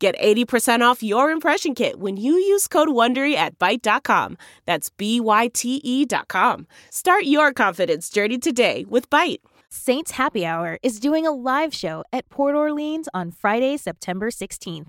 Get 80% off your impression kit when you use code WONDERY at Byte.com. That's B-Y-T-E dot com. Start your confidence journey today with Byte. Saints Happy Hour is doing a live show at Port Orleans on Friday, September 16th.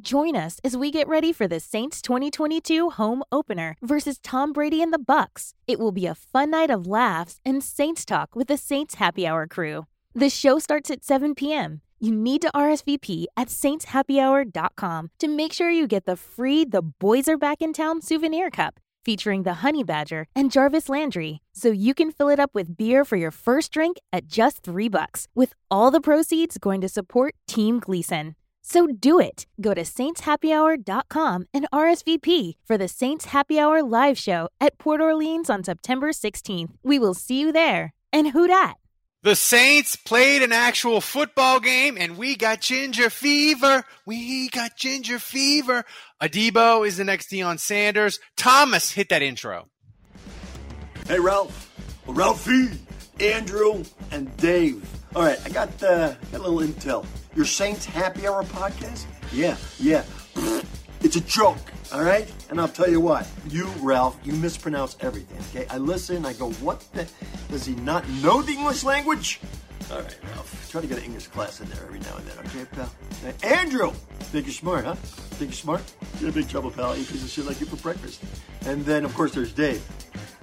Join us as we get ready for the Saints 2022 home opener versus Tom Brady and the Bucs. It will be a fun night of laughs and Saints talk with the Saints Happy Hour crew. The show starts at 7 p.m. You need to RSVP at saintshappyhour.com to make sure you get the free The Boys Are Back in Town souvenir cup featuring the Honey Badger and Jarvis Landry, so you can fill it up with beer for your first drink at just three bucks, with all the proceeds going to support Team Gleason. So do it. Go to saintshappyhour.com and RSVP for the Saints Happy Hour live show at Port Orleans on September 16th. We will see you there. And who dat? The Saints played an actual football game and we got ginger fever. We got ginger fever. Adebo is the next Deion Sanders. Thomas hit that intro. Hey, Ralph. Ralphie, Andrew, and Dave. All right, I got, uh, got a little intel. Your Saints Happy Hour podcast? Yeah, yeah. It's a joke, all right? And I'll tell you what, you, Ralph, you mispronounce everything, okay? I listen, I go, what the? Does he not know the English language? All right, Ralph, try to get an English class in there every now and then, okay, pal? Andrew! Think you're smart, huh? Think you're smart? You're in big trouble, pal. Eat piece of shit like you for breakfast. And then, of course, there's Dave.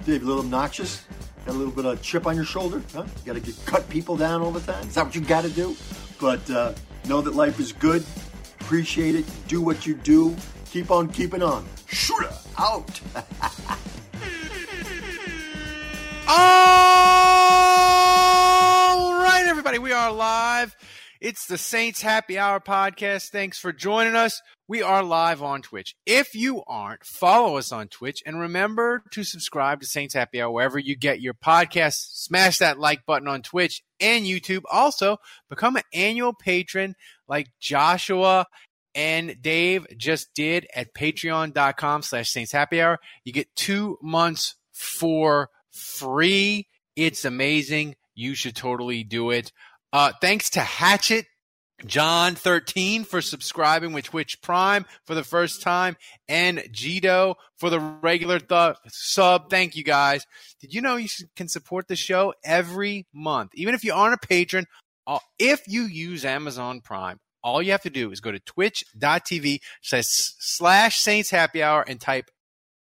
Dave, a little obnoxious? Got a little bit of chip on your shoulder, huh? You gotta get, cut people down all the time? Is that what you gotta do? But uh, know that life is good. Appreciate it. Do what you do. Keep on keeping on. Shooter out. All right, everybody, we are live. It's the Saints Happy Hour podcast. Thanks for joining us. We are live on Twitch. If you aren't, follow us on Twitch and remember to subscribe to Saints Happy Hour wherever you get your podcasts. Smash that like button on Twitch and YouTube. Also, become an annual patron like Joshua and Dave just did at patreon.com slash Saints Happy Hour. You get two months for free. It's amazing. You should totally do it. Uh, thanks to Hatchet John 13 for subscribing with Twitch Prime for the first time, and Gito for the regular th- sub. Thank you guys. Did you know you can support the show every month, even if you aren't a patron? Uh, if you use Amazon Prime, all you have to do is go to twitch.tv slash Saints Happy Hour and type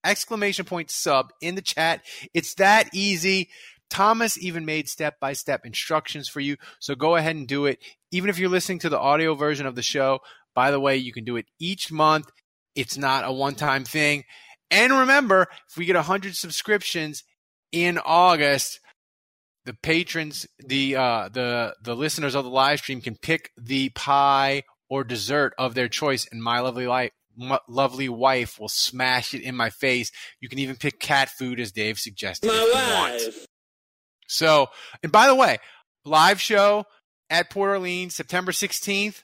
exclamation point sub in the chat. It's that easy. Thomas even made step by step instructions for you. So go ahead and do it. Even if you're listening to the audio version of the show, by the way, you can do it each month. It's not a one time thing. And remember, if we get 100 subscriptions in August, the patrons, the uh, the the listeners of the live stream can pick the pie or dessert of their choice, and my lovely life, my lovely wife will smash it in my face. You can even pick cat food, as Dave suggested. My wife. So, and by the way, live show at Port Orleans, September 16th.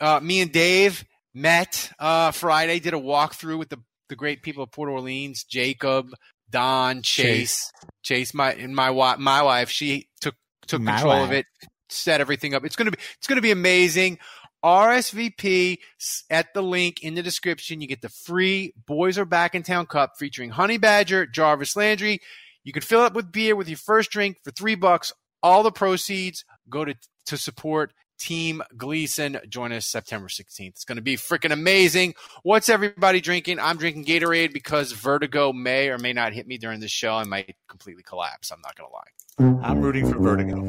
Uh, me and Dave met uh, Friday, did a walkthrough with the, the great people of Port Orleans, Jacob, Don, Chase, Chase, Chase my and my wife, my wife, she took took my control wife. of it, set everything up. It's gonna be it's gonna be amazing. RSVP at the link in the description. You get the free Boys Are Back in Town cup featuring Honey Badger, Jarvis Landry, you can fill up with beer with your first drink for three bucks. All the proceeds go to to support Team Gleason. Join us September 16th. It's going to be freaking amazing. What's everybody drinking? I'm drinking Gatorade because vertigo may or may not hit me during the show. I might completely collapse. I'm not going to lie. I'm rooting for vertigo.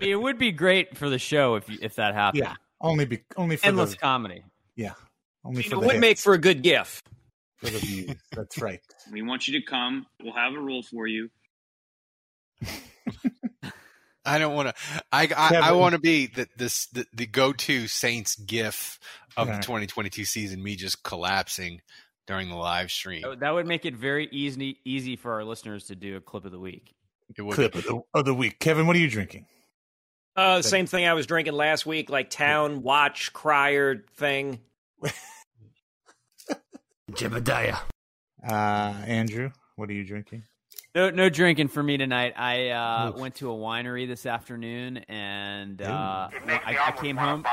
It would be great for the show if if that happened. Yeah, only be only for endless the, comedy. Yeah, only you for know, the would hits, make for a good gif. For the views. That's right. We want you to come. We'll have a rule for you. I don't want to. I I, I want to be the this the, the go to Saints GIF of Right. the 2022 season, me just collapsing during the live stream. That- That would make it very easy easy for our listeners to do a clip of the week. It would Clip of the, of the week. Kevin, what are you drinking? Uh, same thing I was drinking last week, like town watch crier thing. Jebediah. Uh, Andrew, what are you drinking? No, no drinking for me tonight. I uh, Oof. went to a winery this afternoon, and uh, I, I came home.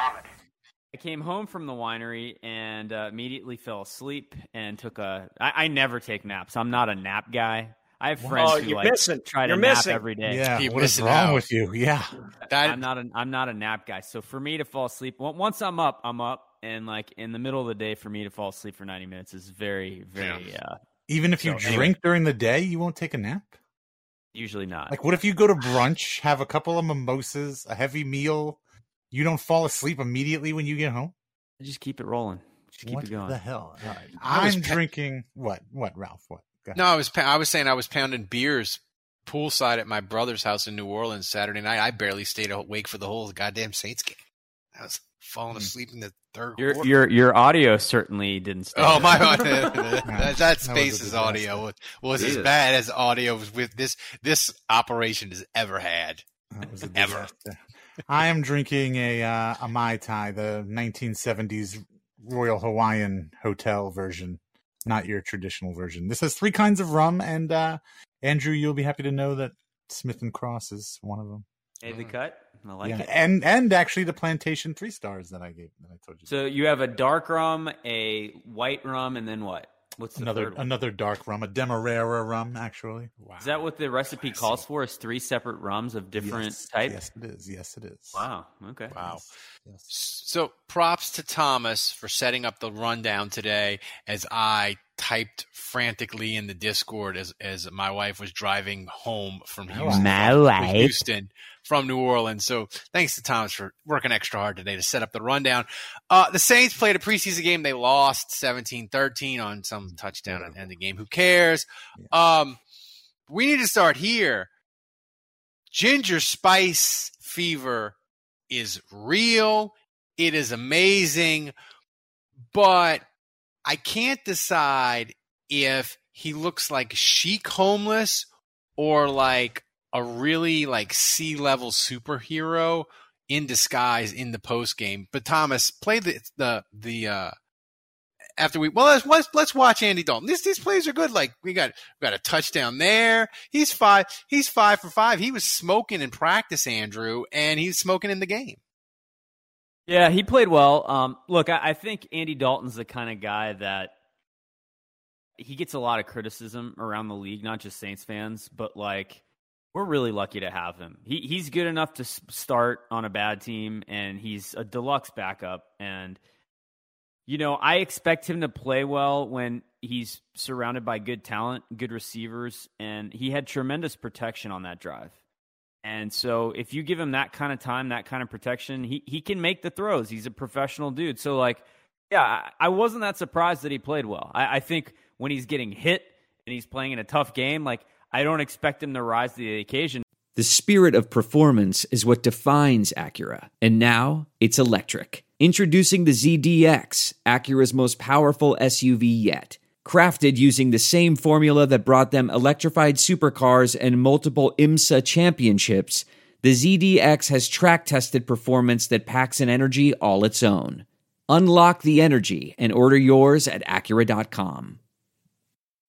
I came home from the winery and uh, immediately fell asleep and took a. I, I never take naps. I'm not a nap guy. I have friends Oh, who you're like missing. try to You're nap missing. every day. Yeah, You're what is missing wrong out. with you? Yeah, That- I'm not a I'm not a nap guy. So for me to fall asleep, once I'm up, I'm up, and like in the middle of the day, for me to fall asleep for 90 minutes is very very uh, even if you So, drink anyway. during the day, you won't take a nap. usually not. Like, what if you go to brunch, have a couple of mimosas, a heavy meal, you don't fall asleep immediately when you get home? just keep it rolling. Just keep what it going. the hell? All right. I was I'm pa- drinking what? What, Ralph? What? No, I was pa- I was saying I was pounding beers poolside at my brother's house in New Orleans Saturday night. I barely stayed awake for the whole goddamn Saints game. I was falling Hmm. asleep in the third Your quarter. your your audio certainly didn't. Stay Oh my! there. that, that, was that space's audio was, was as bad as audio was with this this operation has ever had. Was Ever. I am drinking a uh, a mai tai, the 1970s Royal Hawaiian Hotel version, not your traditional version. This has three kinds of rum, and uh, Andrew, you'll be happy to know that Smith and Cross is one of them. Hey, the cut. I like yeah, it. and and actually the plantation three stars that I gave that I told you. So you have a dark rum, a white rum, and then what? What's the another another dark rum, a Demerara rum, actually. Wow. Is that what the recipe calls for? Is three separate rums of different yes, types? Yes, it is. Yes, it is. Wow. Okay. Wow. Yes. So props to Thomas for setting up the rundown today as I typed frantically in the Discord as, as my wife was driving home from oh, Houston. My wife. Houston from New Orleans. So thanks to Thomas for working extra hard today to set up the rundown. Uh, the Saints played a preseason game. They lost 17-13 on some touchdown at the end of the game. Who cares? Um, we need to start here. Ginger spice fever is real. It is amazing, but I can't decide if he looks like chic homeless or like a really like sea level superhero in disguise in the post game. But Thomas, play the the the uh after we well let's let's, let's watch Andy Dalton. These these plays are good. Like we got we got a touchdown there. He's five he's five for five. He was smoking in practice, Andrew, and he's smoking in the game. Yeah, he played well. Um, look, I, I think Andy Dalton's the kind of guy that he gets a lot of criticism around the league, not just Saints fans, but like we're really lucky to have him. He he's good enough to start on a bad team, and he's a deluxe backup. And you know, I expect him to play well when he's surrounded by good talent, good receivers, and he had tremendous protection on that drive. And so if you give him that kind of time, that kind of protection, he, he can make the throws. He's a professional dude. So like, yeah, I, wasn't that surprised that he played well. I, I think when he's getting hit and he's playing in a tough game, like I don't expect him to rise to the occasion. The spirit of performance is what defines Acura. And now it's electric. Introducing the ZDX, Acura's most powerful SUV yet. Crafted using the same formula that brought them electrified supercars and multiple IMSA championships, the ZDX has track tested performance that packs an energy all its own. Unlock the energy and order yours at Acura.com.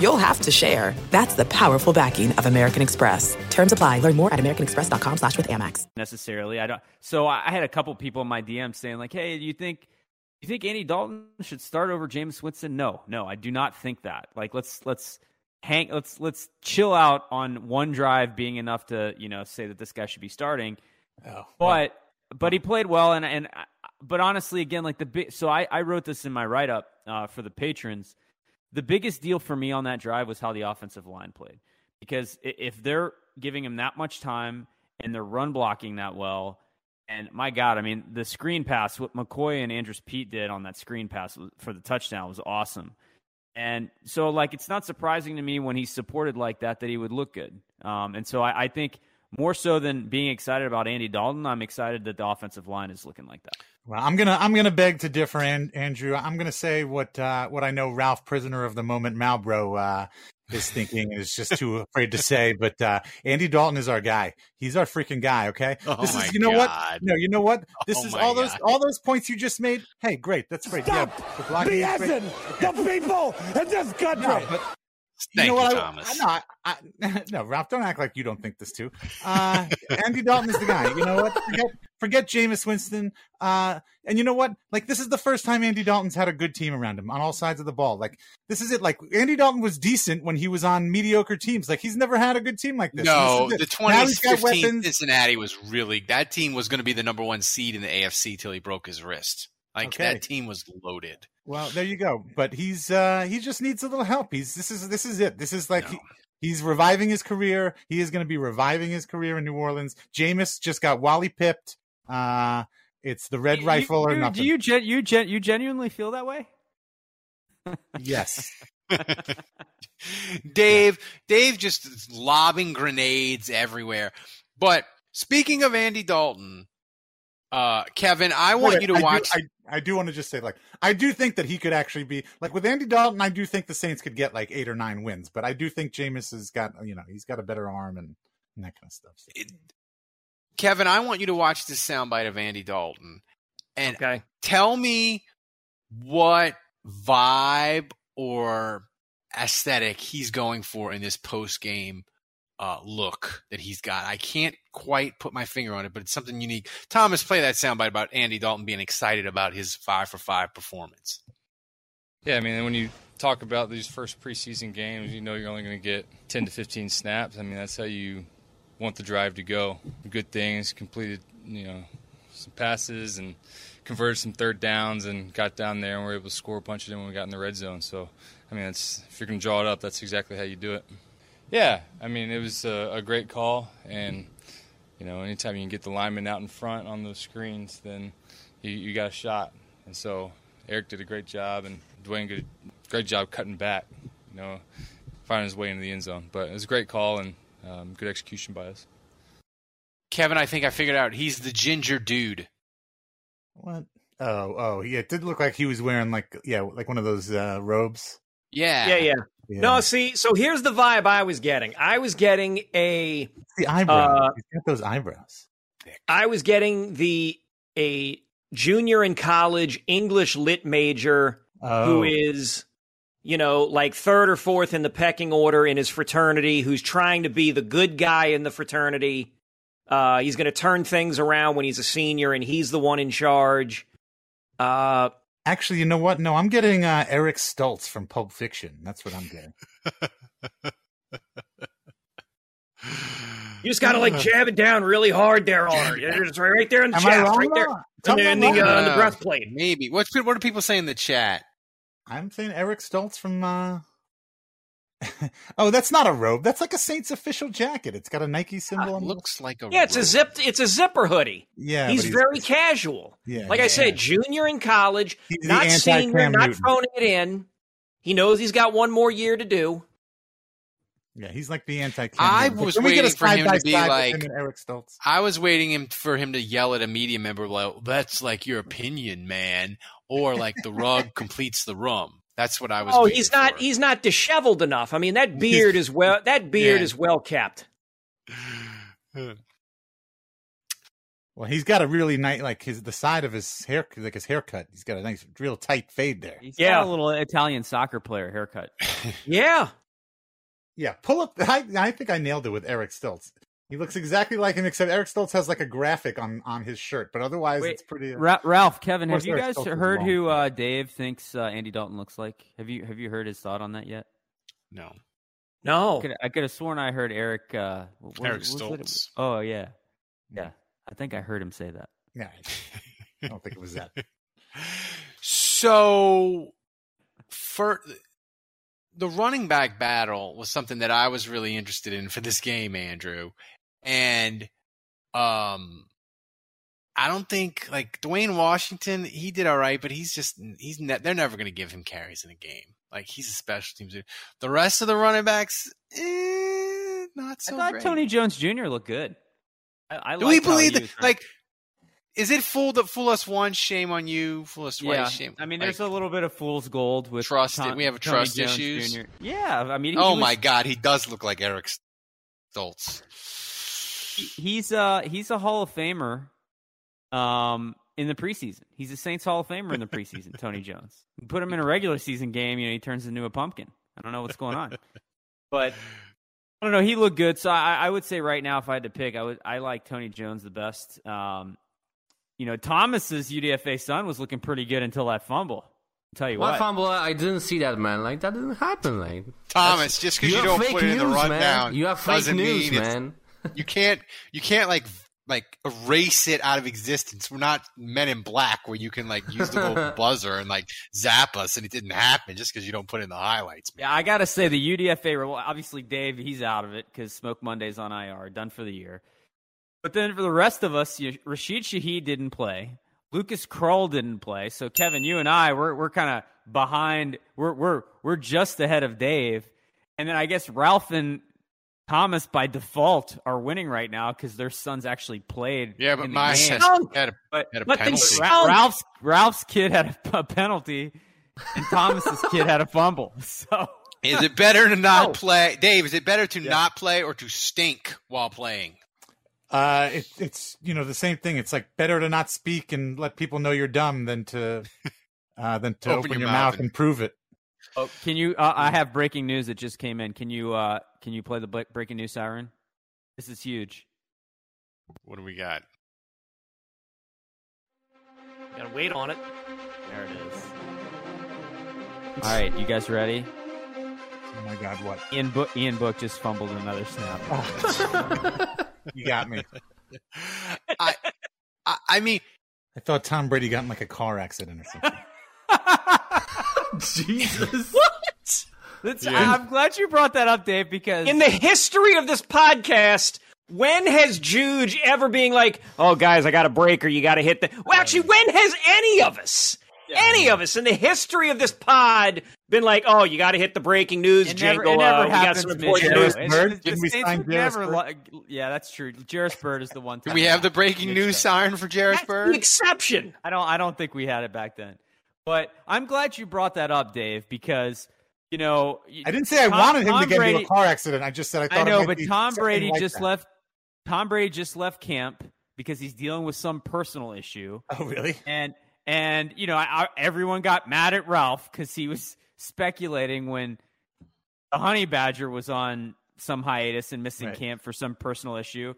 you'll have to share. That's the powerful backing of American Express. Terms apply. Learn more at americanexpress.com slash with Amex. necessarily. I don't. So I I had a couple people in my DM saying like, "Hey, do you think you think Andy Dalton should start over Jameis Winston?" No, no, I do not think that. Like, let's let's hang let's let's chill out on one drive being enough to you know say that this guy should be starting. Oh, But but he played well, and and but honestly, again, like the big. So I I wrote this in my write up uh, for the patrons. The biggest deal for me on that drive was how the offensive line played. because if they're giving him that much time and they're run blocking that well, and my God, I mean, the screen pass, what McCoy and Andrus Peat did on that screen pass for the touchdown was awesome. And so, like, it's not surprising to me when he's supported like that that he would look good. Um, and so I, I think more so than being excited about Andy Dalton, I'm excited that the offensive line is looking like that. Well, I'm gonna I'm gonna beg to differ, Andrew. I'm gonna say what uh, what I know Ralph, prisoner of the moment, Malbro, uh, is thinking is just too afraid to say. But uh, Andy Dalton is our guy. He's our freaking guy. Okay. Oh this my is you know God. what? No, you know what? This Oh is my all those all those points you just made. Hey, great. That's great. Stop yeah, the blocking. BSing the people in this country. No, but Thank you you, know what? I- Thomas. I, no, I, no, Ralph, don't act like you don't think this too. Uh, Andy Dalton is the guy. You know what? Forget, forget Jameis Winston. Uh, and you know what? Like, this is the first time Andy Dalton's had a good team around him on all sides of the ball. Like, this is it. Like, Andy Dalton was decent when he was on mediocre teams. Like, he's never had a good team like this. No, this the is it. Now he's got 2015. Cincinnati was really that team was going to be the number one seed in the AFC till he broke his wrist. Like Okay. that team was loaded. Well, there you go. But he's uh he just needs a little help. He's this is this is it. This is like No. he, he's reviving his career. He is going to be reviving his career in New Orleans. Jameis just got Wally pipped. Uh it's the red You- rifle or you, nothing. Do you gen, you gen, you genuinely feel that way? yes. Dave, Dave just lobbing grenades everywhere. But speaking of Andy Dalton, uh, Kevin, I want you to I do- watch. I, I do want to just say, like, I do think that he could actually be like with Andy Dalton. I do think the Saints could get like eight or nine wins, but I do think Jameis has got you know he's got a better arm and, and that kind of stuff. So. Kevin, I want you to watch this soundbite of Andy Dalton and Okay. tell me what vibe or aesthetic he's going for in this post game uh, look that he's got. I can't quite put my finger on it, but it's something unique. Thomas, play that soundbite about Andy Dalton being excited about his five for five performance. Yeah, I mean, when you talk about these first preseason games, you know you're only going to get 10 to 15 snaps. I mean, that's how you want the drive to go. Good things, completed, you know, some passes and converted some third downs and got down there and were able to score a bunch of them when we got in the red zone. So, I mean, that's if you're going to draw it up, that's exactly how you do it. Yeah, I mean, it was a, a great call, and you know, anytime you can get the lineman out in front on those screens, then you, you got a shot. And so Eric did a great job, and Dwayne did a great job cutting back, you know, finding his way into the end zone. But it was a great call and um, good execution by us. Kevin, I think I figured out he's the ginger dude. What? Oh, oh, yeah. It did look like he was wearing like yeah, like one of those uh, robes. Yeah. Yeah, yeah. Yeah. No, see, so here's the vibe I was getting. I was getting a the eyebrows. Uh, He's got those eyebrows. I was getting the a junior in college English lit major Oh. who is you know like third or fourth in the pecking order in his fraternity who's trying to be the good guy in the fraternity. Uh, he's going to turn things around when he's a senior and he's the one in charge. Uh, Actually, you know what? No, I'm getting uh, Eric Stoltz from Pulp Fiction. That's what I'm getting. you just got to like jab it down really hard there on her. It's right, right there in the Am I shaft, wrong? right there though? Tell me in I'm the, in the, wrong. uh, the Uh, breastplate. Maybe. What's what do people say in the chat? I'm saying Eric Stoltz from. Uh... oh, that's not a robe. That's like a Saints official jacket. It's got a Nike symbol. on the- Looks like a Yeah, it's a zip. It's a zipper hoodie. Yeah, he's, but very casual. Yeah, like I yeah. said, junior in college, He's not anti-Cam senior, not Newton. phoning it in. He knows he's got one more year to do. Yeah, he's like the anti. I was waiting for him to be like- Eric Stoltz. I was waiting him for him to yell at a media member like, "That's like your opinion, man," or like the rug completes the room. That's what I was. Oh, he's not. for. He's not disheveled enough. I mean, that beard is well. That beard Yeah. is well kept. Well, he's got a really nice, like his the side of his hair, like his haircut. He's got a nice, real tight fade there. He's Yeah. got a little Italian soccer player haircut. Yeah. Yeah, pull up. I, I think I nailed it with Eric Stoltz. He looks exactly like him, except Eric Stoltz has like a graphic on on his shirt, but otherwise Wait, it's pretty. uh, Ra- Ralph, Kevin, have you Eric guys Stoltz heard who uh, Dave thinks uh, Andy Dalton looks like? Have you have you heard his thought on that yet? no. No. I could, I could have sworn I heard Eric. Uh, what Eric what was it? Stoltz. Oh yeah, yeah. I think I heard him say that. yeah, I don't think it was that. So, for the running back battle was something that I was really interested in for this game, Andrew. And um I don't think like Dwayne Washington, he did all right, but he's just he's ne- they're never going to give him carries in a game. Like he's a special teams. dude. The rest of the running backs, eh, not so I thought great. Tony Jones Jr. looked good. I, I Do we believe that? Like, is it fool that fool us once, shame on you, fool us twice, yeah, shame? I mean, like, there's a little bit of fool's gold with Trust- Ton- we have Tony trust Jones issues? Jr. Yeah, I mean, oh was- my God, he does look like Eric Stoltz. He- he's uh he's a Hall of Famer. Um, in the preseason, he's a Saints Hall of Famer in the preseason. Tony Jones. You put him in a regular season game, you know, he turns into a pumpkin. I don't know what's going on, but I don't know. He looked good, so I, I would say right now, if I had to pick, I would I like Tony Jones the best. Um, you know, Thomas's UDFA son was looking pretty good until that fumble. I'll tell you What what. fumble? I didn't see that, man. Like that didn't happen. Like Thomas, just because you, have don't fake put it in the news, rundown, man. You have fake news, mean it's- man. You can't you can't like like erase it out of existence. We're not Men in Black where you can like use the buzzer and like zap us, and it didn't happen just because you don't put in the highlights. Yeah, I gotta say the UDFA. Well, obviously Dave, he's out of it because Smoke Monday's on IR, done for the year. But then for the rest of us, you, Rashid Shaheed didn't play. Lucas Krull didn't play. So Kevin, you and I, we're we're kind of behind. We're we're we're just ahead of Dave. And then I guess Ralph and Thomas by default are winning right now because their sons actually played. Yeah, but in my game. son had a, But, had a but they penalty. stunk. Ralph's Ralph's kid had a, a penalty, and Thomas's kid had a fumble. So Is it better to not No. play, Dave? Is it better to not play or to stink while playing? Uh, it, it's you know the same thing. It's like better to not speak and let people know you're dumb than to uh, than to Open open, your your, mouth mouth and- and prove it. Oh, can you? Uh, I have breaking news that just came in. Can you? Uh, can you play the ble- breaking news siren? This is huge. What do we got? Gotta wait on it. There it is. All right, you guys ready? Oh my god, what? Ian Book. Ian Book just fumbled another snap. Oh. You got me. I, I, I mean, I thought Tom Brady got in like a car accident or something. Jesus. What? That's, Yeah. I'm glad you brought that up, Dave, because In the history of this podcast, when has Juge ever being like, "Oh, guys, I got a breaker. You got to hit the." Well, actually, when has any of us, any of us in the history of this pod, been like, "Oh, you got to hit the breaking news it never, jingle"? it never uh, we got some important news. Jarvis It's- Byrd? Didn't we sign would Jarvis never Byrd? li- yeah, that's true. Jarvis Byrd is the one. do we have the breaking news does. siren for Jarvis That's the Byrd? exception. I don't I don't think we had it back then. But I'm glad you brought that up, Dave, because you know I didn't say I wanted him Tom to get Brady- into a car accident. I just said I thought I know, but Tom Brady like just that. left. Tom Brady just left camp because he's dealing with some personal issue, Oh really? and and you know I, I, everyone got mad at Ralph because he was speculating when the Honey Badger was on some hiatus and missing Right. camp for some personal issue,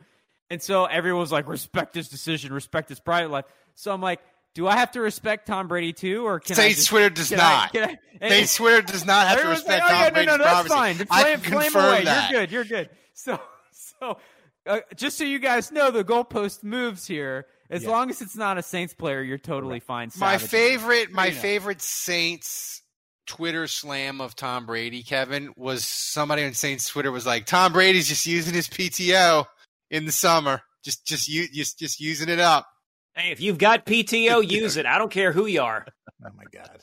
and so everyone was like, respect his decision, respect his private life. So I'm like. Do I have to respect Tom Brady too, or can I Saints just, Twitter does can I- not. can I- and- Saints Twitter does not have to respect like, oh, Tom yeah, Brady's no, no, that's privacy. fine. I can flame confirm away. that. You're good. You're good. So, so uh, just so you guys know, the goalpost moves here. As Yeah. long as it's not a Saints player, you're totally fine. My favorite, my You know. favorite Saints Twitter slam of Tom Brady, Kevin, was somebody on Saints Twitter was like, "Tom Brady's just using his PTO in the summer, just just u- just just using it up." Hey, if you've got PTO, use it. I don't care who you are. Oh my god.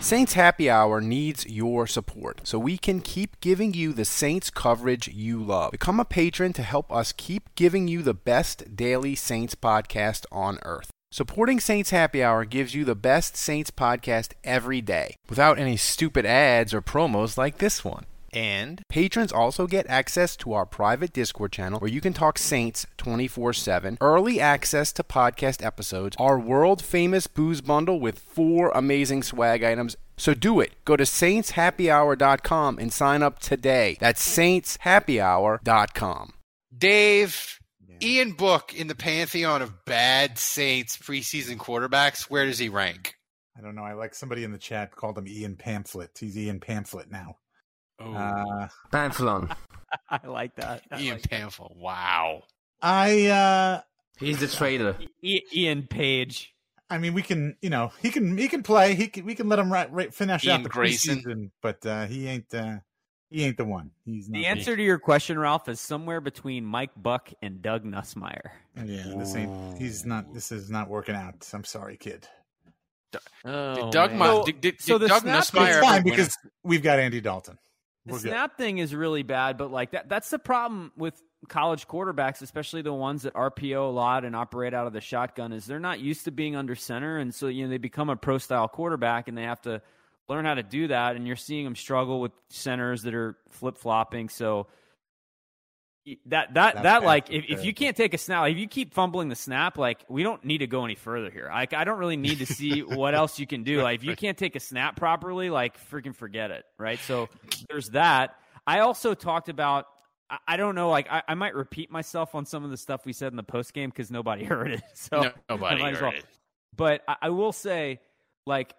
Saints Happy Hour needs your support so we can keep giving you the Saints coverage you love. Become a patron to help us keep giving you the best daily Saints podcast on earth. Supporting Saints Happy Hour gives you the best Saints podcast every day without any stupid ads or promos like this one. And patrons also get access to our private Discord channel where you can talk Saints 24 7, early access to podcast episodes, our world famous booze bundle with four amazing swag items. So do it. Go to saintshappyhour.com and sign up today. That's saintshappyhour.com. Dave, Ian Book in the pantheon of bad Saints preseason quarterbacks, where does he rank? I don't know. I like somebody in the chat called him Ian Pamphlet. He's Ian Pamphlet now. Oh, Uh, Pamphilon. I like that. I Ian like Pamphlet. Wow. I uh, He's the traitor. I- Ian Page. I mean, we can, you know, he can he can play. He can we can let him right, right finish Ian out the Grayson. preseason, but uh, he ain't uh, he ain't the one. He's not The answer to your question, Ralph, is somewhere between Mike Buck and Doug Nussmeier. Yeah, this ain't. He's not. This is not working out. I'm sorry, kid. Oh, Did Doug, man. Mu- So- did, did, so did Doug snap- Nussmeier It's fine win because we've got Andy Dalton. The We're good. snap thing is really bad, but like that that's the problem with college quarterbacks, especially the ones that RPO a lot and operate out of the shotgun, is they're not used to being under center, and so you know they become a pro style quarterback, and they have to learn how to do that. And you're seeing them struggle with centers that are flip flopping. So y- that that that like if, if you can't take a snap, if you keep fumbling the snap, like we don't need to go any further here. Like I don't really need to see what else you can do. Like if you can't take a snap properly, like freaking forget it, right? So there's that. I also talked about. I- I don't know. Like I, I might repeat myself on some of the stuff we said in the post game because nobody heard it. So No- nobody I might as heard well. it. But I, I will say, like,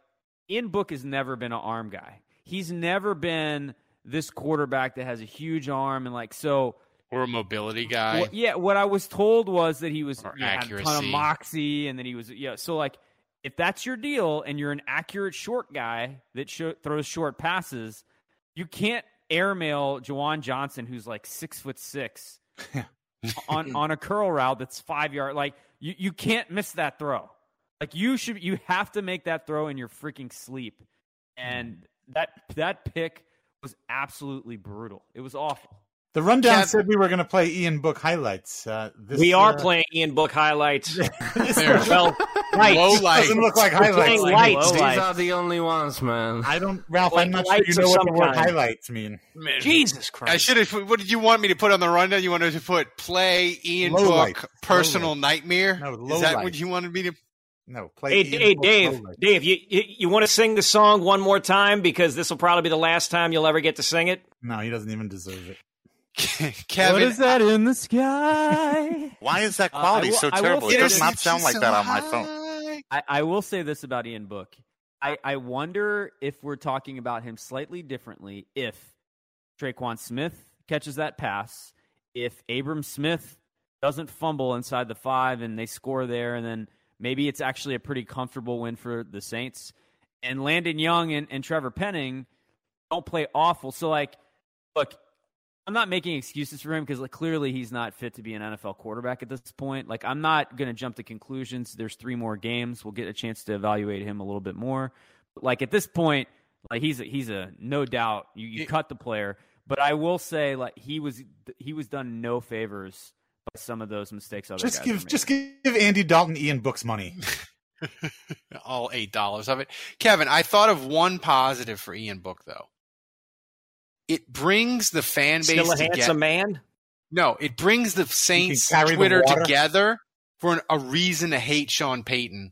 Ian Book has never been an arm guy. He's never been this quarterback that has a huge arm and like so. Or a mobility guy. Well, yeah, what I was told was that he was Or you know, had a ton of accuracy. moxie, and that he was yeah. So like, if that's your deal, and you're an accurate short guy that sho- throws short passes, you can't airmail Juwan Johnson, who's like six foot six, on on a curl route that's five yard. Like you, you can't miss that throw. Like you should, you have to make that throw in your freaking sleep, and mm. that that pick was absolutely brutal. It was awful. The rundown Kev- said we were going to play Ian Book highlights. Uh, this, we are uh, playing Ian Book highlights. There. well, right. Low light. Doesn't look like highlights. Like, lights. These lights. are the only ones, man. I don't, Ralph. Like I'm not sure you know what the word kind. highlights mean. Man, Jesus Christ! I should have. What did you want me to put on the rundown? You wanted to put play Ian Low Book light. personal Low nightmare. No, low Is that light. what you wanted me to? No, play. Hey, Ian hey Book Dave. Dave, you, you you want to sing the song one more time because this will probably be the last time you'll ever get to sing it. No, he doesn't even deserve it. Kevin, what is that in the sky? Why is that Uh, quality will- so terrible? It does not sound like so that on my phone. I, I will say this about Ian Book. I, I wonder if we're talking about him slightly differently if Tre'Quan Smith catches that pass, if Abram Smith doesn't fumble inside the five and they score there, and then maybe it's actually a pretty comfortable win for the Saints. And Landon Young and, and Trevor Penning don't play awful. So, like, look, I'm not making excuses for him because like, clearly he's not fit to be an NFL quarterback at this point. Like I'm not going to jump to conclusions. There's three more games. We'll get a chance to evaluate him a little bit more. But like at this point, like he's a, he's a no doubt. You, you cut the player, but I will say like he was he was done no favors by some of those mistakes. Other Just guys give, just give Andy Dalton Ian Book's money. all eight dollars of it. Kevin, I thought of one positive for Ian Book though. It brings the fan base Still a together. handsome man. No, it brings the Saints carry the Twitter together for an, a reason to hate Sean Payton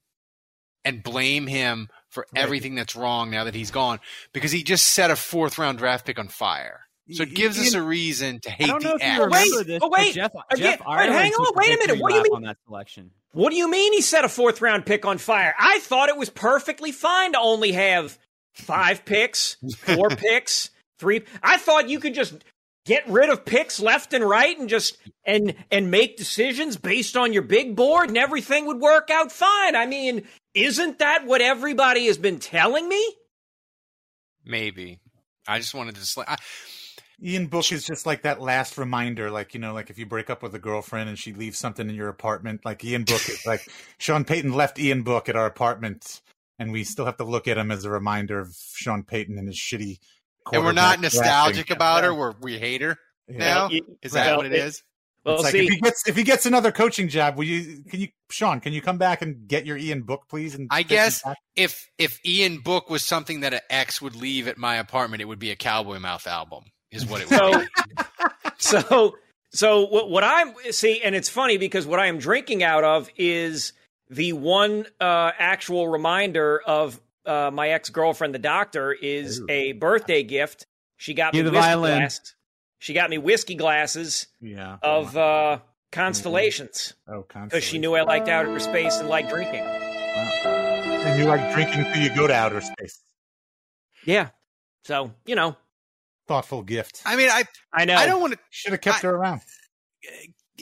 and blame him for Right. everything that's wrong now that he's gone because he just set a fourth round draft pick on fire. So it Y- gives us Ian- a reason to I hate don't know the if you wait, this. oh, but wait, Jeff, again, Jeff wait, hang on, wait a minute. What do you mean- on that selection? What do you mean he set a fourth round pick on fire? I thought it was perfectly fine to only have five picks, four picks, three. I thought you could just get rid of picks left and right and just and and make decisions based on your big board and everything would work out fine. I mean, isn't that what everybody has been telling me? Maybe. I just wanted to. Sl- I, Ian Book is just like that last reminder, like you know, like if you break up with a girlfriend and she leaves something in your apartment, like Ian Book is like Sean Payton left Ian Book at our apartment, and we still have to look at him as a reminder of Sean Payton and his shitty. And we're not nostalgic about her. We're, we hate her Yeah. now. Well, Is that well, what it it- is? Well, like see, if he gets if he gets another coaching job, will you? Can you, Sean? Can you come back and get your Ian Book, please? And I guess if if Ian Book was something that an ex would leave at my apartment, it would be a Cowboy Mouth album. Is what it would So, be. so, so what, what I'm see, and it's funny because what I am drinking out of is the one uh, actual reminder of uh, my ex girlfriend, the doctor, is a birthday gift. She got Cue me the whiskey violin. glasses. She got me whiskey glasses Yeah. of uh, constellations oh, because she knew I liked outer space and liked drinking. And you like drinking till you go to outer space. Yeah. So you know, Thoughtful gift. I mean, I I know. I don't want to. Should have kept I- her around.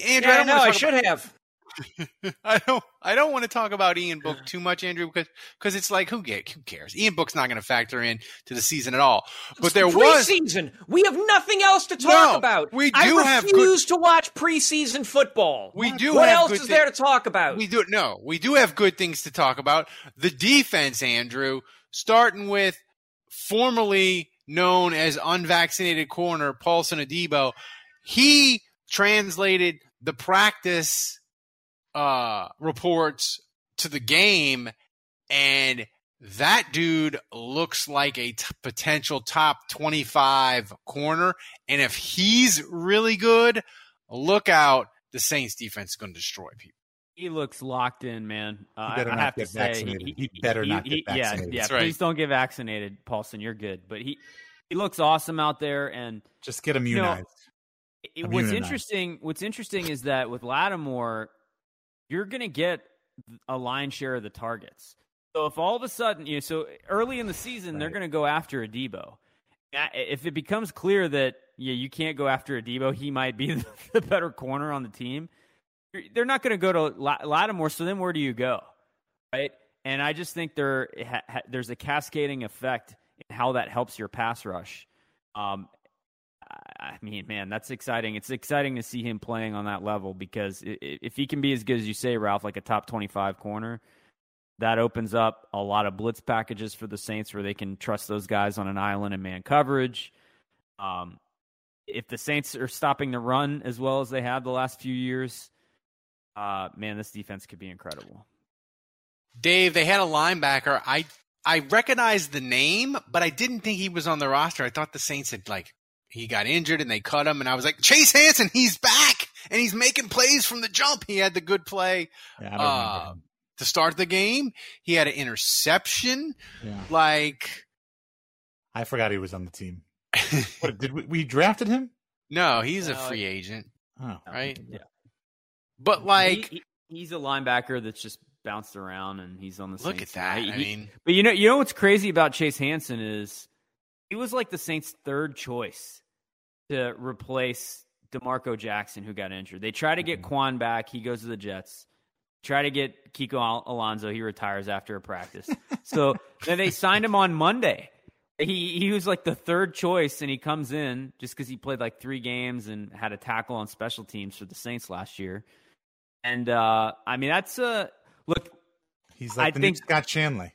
Andrew, Yeah, I I don't know. I to talk should have. I don't. I don't want to talk about Ian Book too much, Andrew, because because it's like who get who cares? Ian Book's not going to factor in to the season at all. But there was preseason. We have nothing else to talk No, about. we I do have refuse to watch preseason football. We do What else good is there to talk about? We do no, we do have good things to talk about. The defense, Andrew, starting with formerly known as unvaccinated corner Paulson Adebo, he translated the practice uh, reports to the game, and that dude looks like a t- potential top 25 corner. And if he's really good, look out. The Saints defense is going to destroy people. He looks locked in, man. Uh, He better I not have get to say, vaccinated. He better not get vaccinated. yeah. That's right. Please don't get vaccinated, Paulson. You're good, but he he looks awesome out there, and Just get you know, immunized. it- what's Immunized. interesting what's interesting is that with Lattimore, you're going to get a lion's share of the targets. So if all of a sudden, you know, so early in the season they're going to go after Adebo. If it becomes clear that yeah, you can't go after Adebo, he might be the better corner on the team. They're not going to go to La- Lattimore. So then where do you go, right? And I just think there there's a cascading effect in how that helps your pass rush. Um, I mean, man, that's exciting. It's exciting to see him playing on that level because if he can be as good as you say, Ralph, like a top 25 corner, that opens up a lot of blitz packages for the Saints where they can trust those guys on an island and man coverage. Um, if the Saints are stopping the run as well as they have the last few years, uh, man, this defense could be incredible. Dave, they had a linebacker. I I recognized the name, but I didn't think he was on the roster. I thought the Saints had like he got injured and they cut him, and I was like, Chase Hansen, he's back and he's making plays from the jump. He had the good play Yeah, uh, to start the game. He had an interception. Yeah. Like, I forgot he was on the team. What did we, we drafted him? no, he's a free agent, Oh, right? Yeah. But like, He- he- he's a linebacker that's just bounced around and he's on the look Saints at that. He- I he- mean, But you know, you know what's crazy about Chase Hansen is he was like the Saints' third choice to replace D'Marco Jackson, who got injured. They try to get Mm-hmm. Kwon back. He goes to the Jets. Try to get Kiko Al- Alonso. He retires after a practice. so then they signed him on Monday. He he was like the third choice, and he comes in just because he played like three games and had a tackle on special teams for the Saints last year. And uh, I mean, that's a look. He's like I the think- Scott Shanle.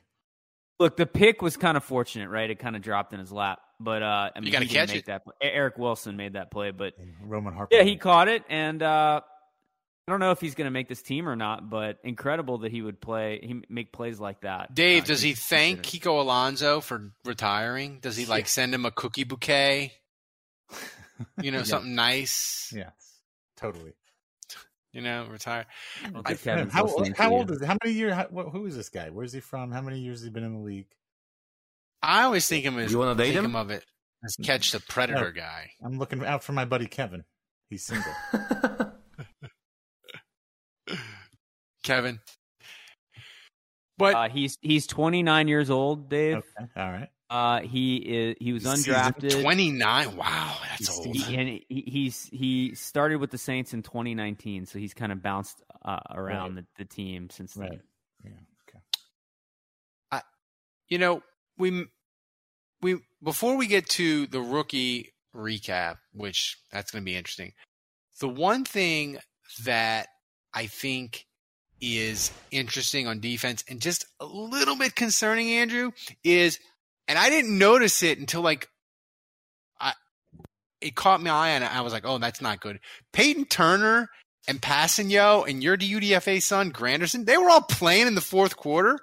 Look, the pick was kind of fortunate, right? It kind of dropped in his lap, but uh, I mean, gotta he didn't catch make it. that. Play. Eric Wilson made that play, but and Roman Harper. yeah, he caught it, and uh, I don't know if he's going to make this team or not. But incredible that he would play, he make plays like that. Dave, Uh, does he consider- thank Kiko Alonso for retiring? Does he like send him a cookie bouquet? You know, Yeah. something nice. Yes, totally. You know, retire. I I- think How, how old you. is? How many years? How, who is this guy? Where's he from? How many years has he been in the league? I always think of him as You wanna date think him? of it as catch the predator guy. I'm looking out for my buddy Kevin. He's single. Kevin. But Uh, he's he's 29 years old, Dave. okay, all right. Uh, he is he was undrafted. 29. Wow, that's He's old. He, and he, he's he started with the Saints in 2019, so he's kind of bounced uh, around the, the team since then. Right. Yeah. Okay. I, You know, we we before we get to the rookie recap, which that's going to be interesting. The one thing that I think is interesting on defense and just a little bit concerning, Andrew, is, and I didn't notice it until like I it caught my eye and I was like, oh, that's not good. Peyton Turner and Passanio and your UDFA son Granderson, they were all playing in the fourth quarter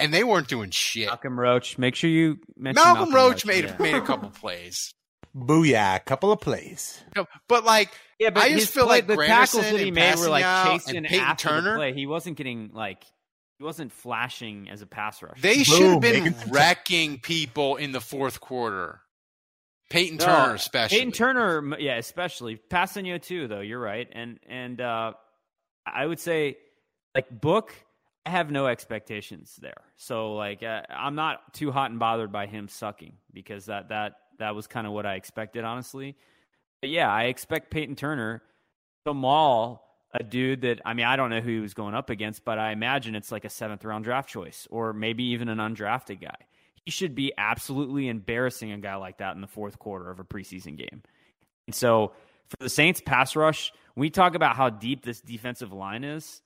and they weren't doing shit. Malcolm Roach, make sure you mention Malcolm, Roach, made yeah. made a couple plays, Booyah! A couple of plays. but like Yeah, but I just feel play- like the tackles that he made were like chasing Peyton after Turner. the play. He wasn't getting like he wasn't flashing as a pass rush. they Boom, should have been making- wrecking people in the fourth quarter. Peyton No, Turner, especially. Peyton Turner, yeah, especially Passanio too. Though you're right, and and uh, I would say like Book, I have no expectations there. So like uh, I'm not too hot and bothered by him sucking because that that that was kind of what I expected, honestly. But yeah, I expect Peyton Turner to maul a dude that I mean I don't know who he was going up against, but I imagine it's like a seventh round draft choice or maybe even an undrafted guy. He should be absolutely embarrassing a guy like that in the fourth quarter of a preseason game. And so for the Saints pass rush, we talk about how deep this defensive line is,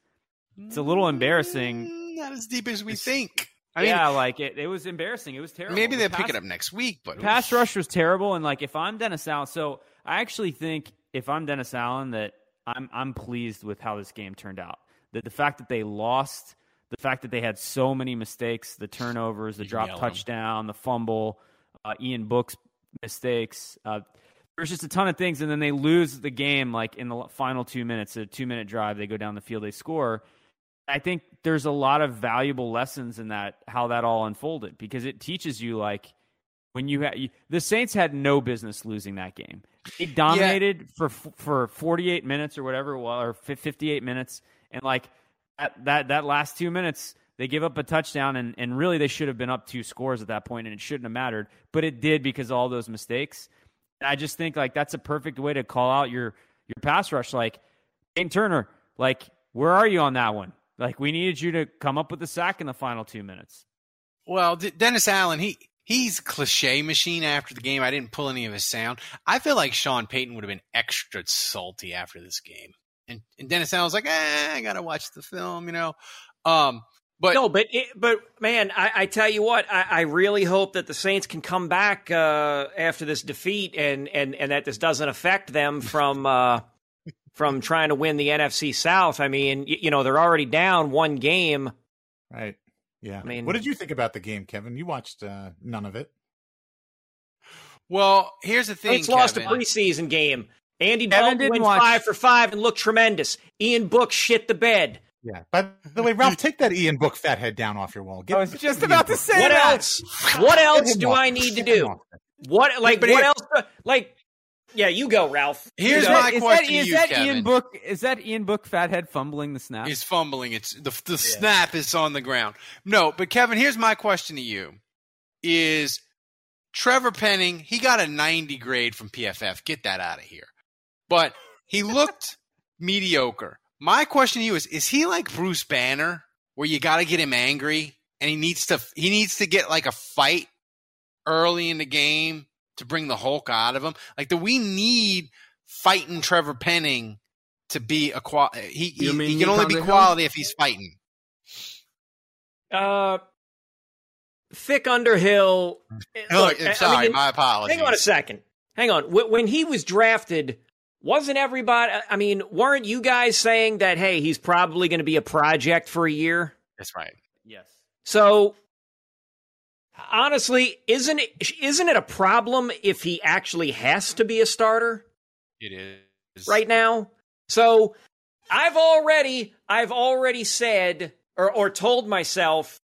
it's a little embarrassing. Mm, Not as deep as we think. I yeah, like it, it was embarrassing. It was terrible. maybe they'll pick it up next week, but pass rush was terrible. And like, if I'm Dennis Allen, so I actually think if I'm Dennis Allen, that I'm I'm pleased with how this game turned out. That the fact that they lost, the fact that they had so many mistakes, the turnovers, the drop yell 'em. touchdown, the fumble, uh, Ian Book's mistakes. Uh, there's just a ton of things, and then they lose the game like in the final two minutes, a two minute drive. They go down the field, they score. I think there's a lot of valuable lessons in that how that all unfolded because it teaches you like when you had the Saints had no business losing that game. They dominated for for 48 minutes or whatever it was, or 58 minutes, and like that that that last two minutes they give up a touchdown and and really they should have been up two scores at that point and it shouldn't have mattered, but it did because of all those mistakes. And I just think like that's a perfect way to call out your your pass rush. Like Dane Turner, like where are you on that one? Like we needed you to come up with a sack in the final two minutes. Well, D- Dennis Allen, he he's cliche machine after the game. I didn't pull any of his sound. I feel like Sean Payton would have been extra salty after this game, and, and Dennis Allen was like, eh, "I gotta watch the film," you know. Um, but no, but it, but man, I, I tell you what, I, I really hope that the Saints can come back uh, after this defeat, and and and that this doesn't affect them from uh, from trying to win the NFC South. I mean, you, you know, they're already down one game. Right. Yeah. I mean- what did you think about the game, Kevin? You watched uh, none of it. well, here's the thing. Saints lost a preseason game. Andy Kevin Dalton went watch- five for five and looked tremendous. Ian Book shit the bed. Yeah. By the way, Ralph, take that Ian Book fathead down off your wall. Get, I was just Ian about to say What that. else? What else do off. I need to do? What like what here- else? Like, yeah, you go, Ralph. Here's You go. my is question that, to you, that Kevin. Ian Book? Is that Ian Book fathead fumbling the snap? He's fumbling. It's the the snap is on the ground. No, but Kevin, here's my question to you: Is Trevor Penning? He got a 90 grade from PFF. Get that out of here. But he looked mediocre. My question to you is: Is he like Bruce Banner, where you got to get him angry and he needs to he needs to get like a fight early in the game to bring the Hulk out of him? Like, do we need fighting Trevor Penning? To be a qual, he, he, he can only be Underhill? quality if he's fighting. Uh, Thick Underhill. Oh, Look, I- I sorry, mean, my apologies. Hang on a second. Hang on. When he was drafted, wasn't everybody? I mean, weren't you guys saying that? Hey, he's probably going to be a project for a year. That's right. yes. So honestly, isn't it isn't it a problem if he actually has to be a starter It is right now? So I've already I've already said or or told myself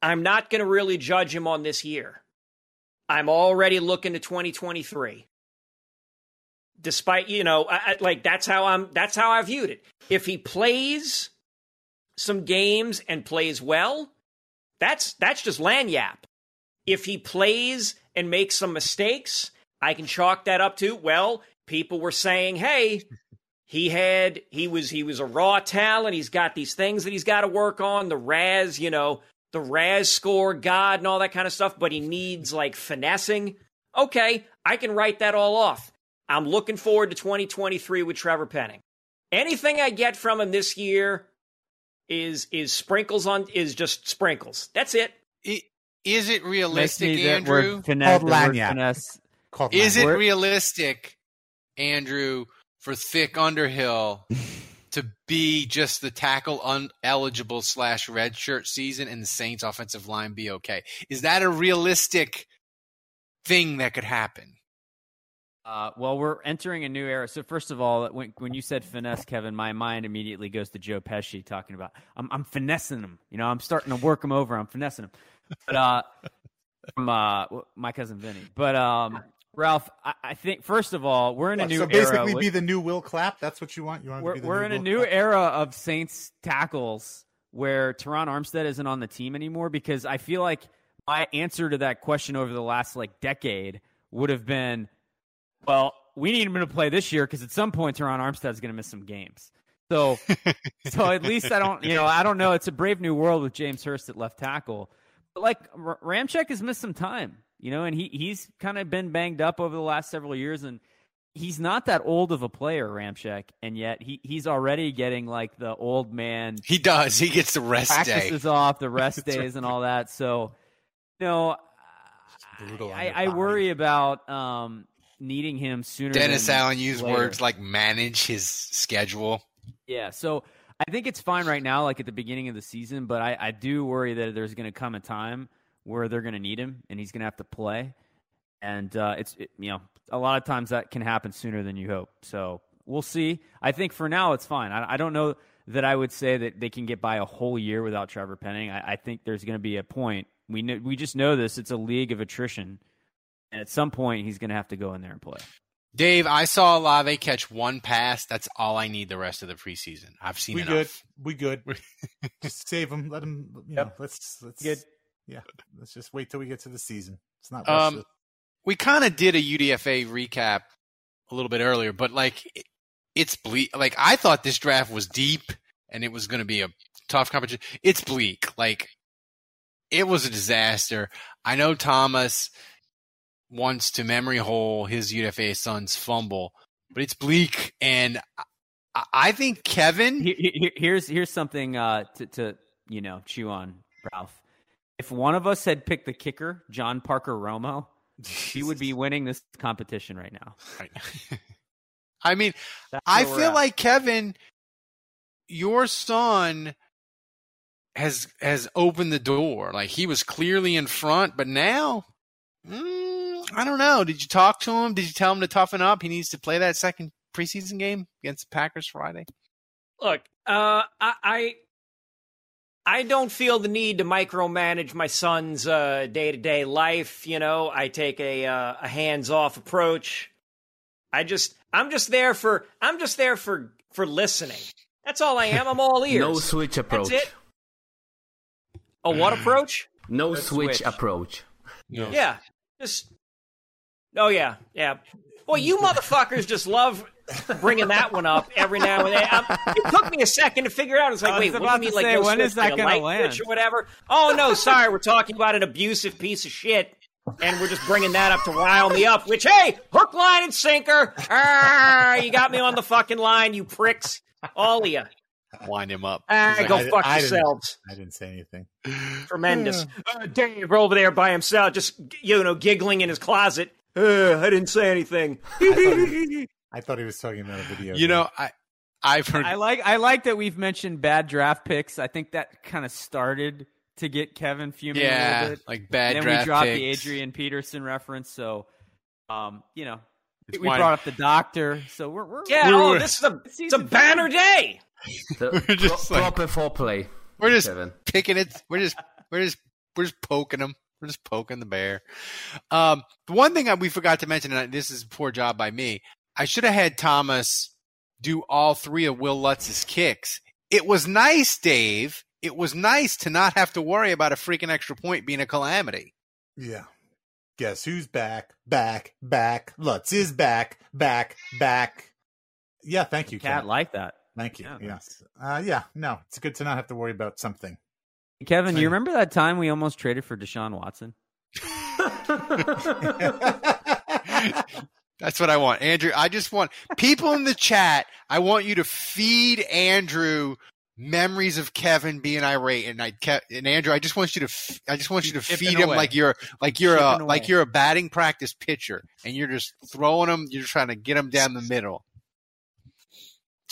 I'm not going to really judge him on this year. I'm already looking to 2023. Despite, you know, I, I, like that's how I'm that's how I viewed it. If he plays some games and plays well, that's that's just lagniappe. If he plays and makes some mistakes, I can chalk that up to well, people were saying, "Hey, he had he was he was a raw talent. He's got these things that he's got to work on. The RAS, you know, the RAS score God and all that kind of stuff, but he needs like finessing. Okay, I can write that all off. I'm looking forward to 2023 with Trevor Penning. Anything I get from him this year is is sprinkles on is just sprinkles. That's it. I- Is it realistic, me that Andrew? word finesse, Called the word finesse. Called Is it realistic, Andrew, for Thick Underhill to be just the tackle uneligible slash redshirt season and the Saints offensive line be okay? Is that a realistic thing that could happen? Uh, well, we're entering a new era. So first of all, when when you said finesse, Kevin, my mind immediately goes to Joe Pesci talking about I'm I'm finessing him. You know, I'm starting to work him over. I'm finessing him. But uh, from uh, my cousin Vinny. But um, Ralph, I, I think first of all, we're in a What, new so basically, with- be the new Will Clapp. That's what you want. You want to we're be the we're in a new Clapp? era of Saints tackles where Terron Armstead isn't on the team anymore because I feel like my answer to that question over the last like decade would have been, well, we need him to play this year because at some point Terron Armstead's going to miss some games. So, so at least I don't, you know, I don't know. It's a brave new world with James Hurst at left tackle, but like R- Ramczyk has missed some time, you know, and he he's kind of been banged up over the last several years, and he's not that old of a player, Ramczyk, and yet he he's already getting like the old man. He does. He gets the rest day. practices off, the rest days, and all that. So, you know, Brutal I, I worry about um, needing him sooner. Dennis than Allen used later. words like manage his schedule. Yeah, so I think it's fine right now, like at the beginning of the season, but I, I do worry that there's going to come a time where they're going to need him and he's going to have to play, and uh, it's it, you know a lot of times that can happen sooner than you hope. So we'll see. I think for now it's fine. I, I don't know that I would say that they can get by a whole year without Trevor Penning. I, I think there's going to be a point. We know, we just know this. It's a league of attrition, and at some point he's going to have to go in there and play. Dave, I saw Olave catch one pass. That's all I need the rest of the preseason. I've seen We enough. good. We good. just save him. Let him. You know. Let's. Let's. Good. Yeah. Let's just wait till we get to the season. It's not. Um, it. we kind of did a UDFA recap a little bit earlier, but like it- it's bleak. Like I thought this draft was deep and it was going to be a tough competition. It's bleak. Like it was a disaster. I know Thomas wants to memory hole his UDFA son's fumble, but it's bleak. And I, think Kevin, Here- here- here's here's something uh, to to you know chew on, Ralph. If one of us had picked the kicker, John Parker Romo, he would be winning this competition right now. I mean, I feel at. like Kevin, your son has has opened the door. Like he was clearly in front, but now, mm, I don't know. Did you talk to him? Did you tell him to toughen up? He needs to play that second preseason game against the Packers Friday. Look, uh, I, I I don't feel the need to micromanage my son's day to day life. You know, I take a uh, a hands off approach. I just I'm just there for I'm just there for for listening. That's all I am. I'm all ears. No switch approach. That's it. A what approach? No switch, switch. approach. Yeah, just. Oh yeah, yeah. Boy, you motherfuckers just love bringing that one up every now and then. Um, it took me a second to figure out. It's like, wait, what do you mean? to Like, say, no when that gonna light land? switch or whatever? Oh no, sorry, we're talking about an abusive piece of shit, and we're just bringing that up to rile me up. Which, hey, hook, line, and sinker. Ah, you got me on the fucking line, you pricks, all of you. Wind him up. Ah, go I- fuck I didn't- yourselves. I didn't say anything. Tremendous. Uh, Dave over there by himself, just you know, giggling in his closet. Uh, I didn't say anything. I thought he was talking about a video. you game. know, I I've heard. I like I like that we've mentioned bad draft picks. I think that kind of started to get Kevin fuming a yeah, little bit. like bad and then draft we dropped the. Adrian Peterson reference, so um, you know, It's we why- brought up the doctor, so we're, we're Yeah, We oh, this is a it's a Season banner day. The We're just pro- like- proper foreplay. We're just Kevin. picking it. We're just we're just we're just poking them. We're just poking the bear. Um, the one thing that we forgot to mention, and this is a poor job by me. I should have had Thomas do all three of Will Lutz's kicks. It was nice, Dave. It was nice to not have to worry about a freaking extra point being a calamity. Yeah. Guess who's back? Back, back. Lutz is back, back, back. Yeah, thank you, cat Kevin. like that. Thank you. Yeah, yes. Uh, yeah, no, it's good to not have to worry about something. Kevin, you remember that time we almost traded for Deshaun Watson? That's what I want, Andrew. I just want people in the chat. I want you to feed Andrew memories of Kevin being irate, and I Ke- and Andrew. I just want you to. f- I just want you to Chipping feed him away. like you're like you're a Chipping like you're a batting practice pitcher, and you're just throwing him. You're trying to get him down the middle.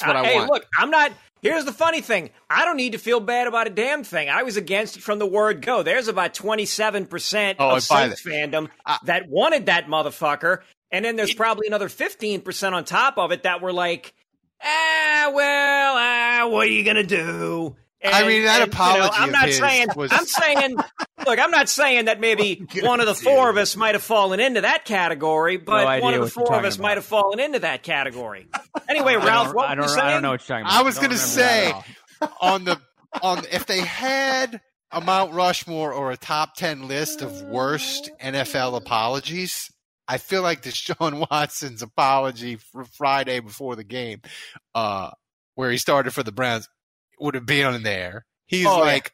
That's what Uh, I hey, want. look, I'm not. Here's the funny thing. I don't need to feel bad about a damn thing. I was against it from the word go. There's about 27% Oh, of Saints fandom that wanted that motherfucker. And then there's probably another 15% on top of it that were like, ah, well, ah, what are you going to do? I mean, that and, you know, apology I'm of not his saying. was- I'm saying. Look, I'm not saying that maybe one of the four of us might have fallen into that category, but idea one of the four of us about. might have fallen into that category. Anyway, I Ralph, what I don't, saying? I don't know what you're talking about. I was gonna say on the on if they had a Mount Rushmore or a top ten list of worst NFL apologies, I feel like Deshaun Watson's apology for Friday before the game, uh, where he started for the Browns, would have been on there. He's Oh, yeah. like,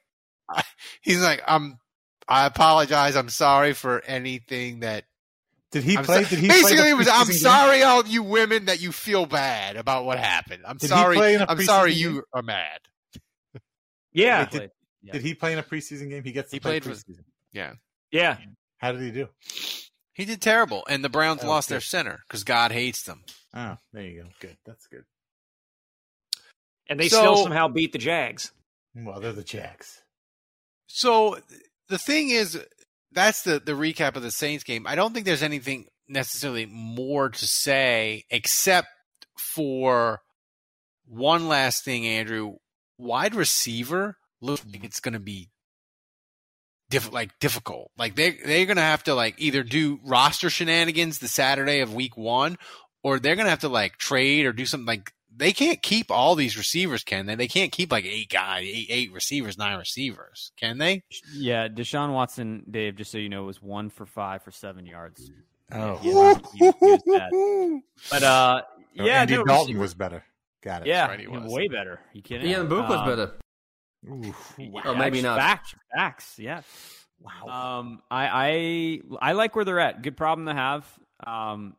he's like, I'm, I apologize. I'm sorry for anything that. Did he I'm play? so- did he basically, it was, I'm preseason game? sorry, all you women that you feel bad about what happened. I'm Did sorry. play in a I'm sorry preseason you game? are mad. Yeah. Wait, did, did he play in a preseason game? He gets to He play played for- preseason. Yeah. Yeah. How did he do? He did terrible, and the Browns Oh, lost their center because God hates them. Oh, there you go. Good. That's good. And they So- still somehow beat the Jags. Well, they're the Jags. So the thing is, that's the the recap of the Saints game. I don't think there's anything necessarily more to say except for one last thing, Andrew. Wide receiver looks like it's going to be diff- like difficult. Like they they're going to have to like either do roster shenanigans the Saturday of week 1 or they're going to have to like trade or do something like they can't keep all these receivers, can they? They can't keep like eight guys, eight, eight receivers, nine receivers, can they? Yeah, Deshaun Watson, Dave, just so you know, was one for five for seven yards. Oh, He was- he he. But uh, Oh, yeah, Andy no, Dalton was better. Got it. Yeah, right, he was. way better. you kidding? Ian Book was Um, better. Oof. Or maybe not. Facts, facts. Yeah. Wow. Um, I, I I like where they're at. Good problem to have. Um,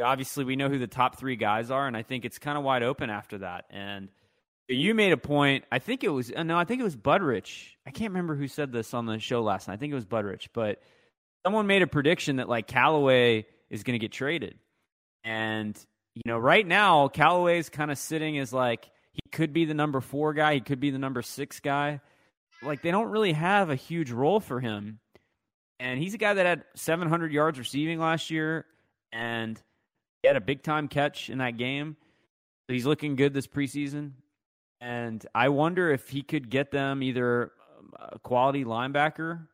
obviously we know who the top three guys are, and I think it's kind of wide open after that. And you made a point. I think it was uh, no, I think it was Budrich. I can't remember who said this on the show last night. I think it was Budrich, but someone made a prediction that like Callaway is going to get traded, and you know right now Callaway is kind of sitting as like he could be the number four guy, he could be the number six guy. Like they don't really have a huge role for him. And he's a guy that had 700 yards receiving last year, and he had a big time catch in that game. So he's looking good this preseason. And I wonder if he could get them either a quality linebacker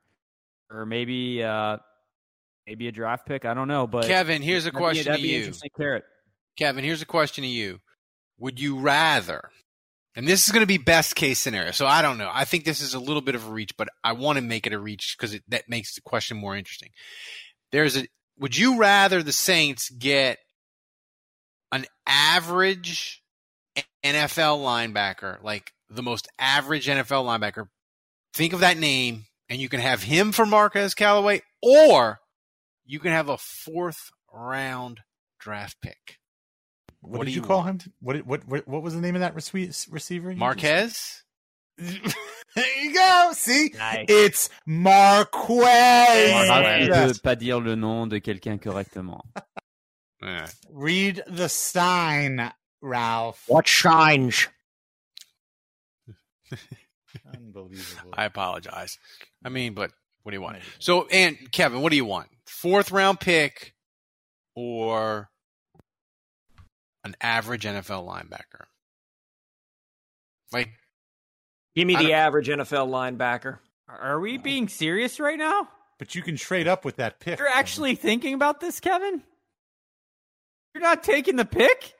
or maybe uh, maybe a draft pick. I don't know, but Kevin, here's a that'd be- question that'd to be you. Interesting carrot. Kevin, here's a question to you. Would you rather, and this is going to be best case scenario, so I don't know. I think this is a little bit of a reach, but I want to make it a reach because that makes the question more interesting. There's a, would you rather the Saints get an average NFL linebacker, like the most average NFL linebacker? Think of that name, and you can have him for Marquez Callaway, or you can have a fourth round draft pick. What, What did do you you call want? him? What, what what what was the name of that rece- receiver? you just- Marquez? there you go. See, Nice. it's Marquez. Ralph ne Yes. peut pas dire le nom de quelqu'un correctement. Yeah. Read the sign, Ralph. What shines? Unbelievable. I apologize. I mean, but what do you want? So, and Kevin, what do you want? Fourth round pick or an average NFL linebacker? Like, Give me the average NFL linebacker. Are we being serious right now? But you can trade up with that pick. You're actually thinking about this, Kevin? You're not taking the pick?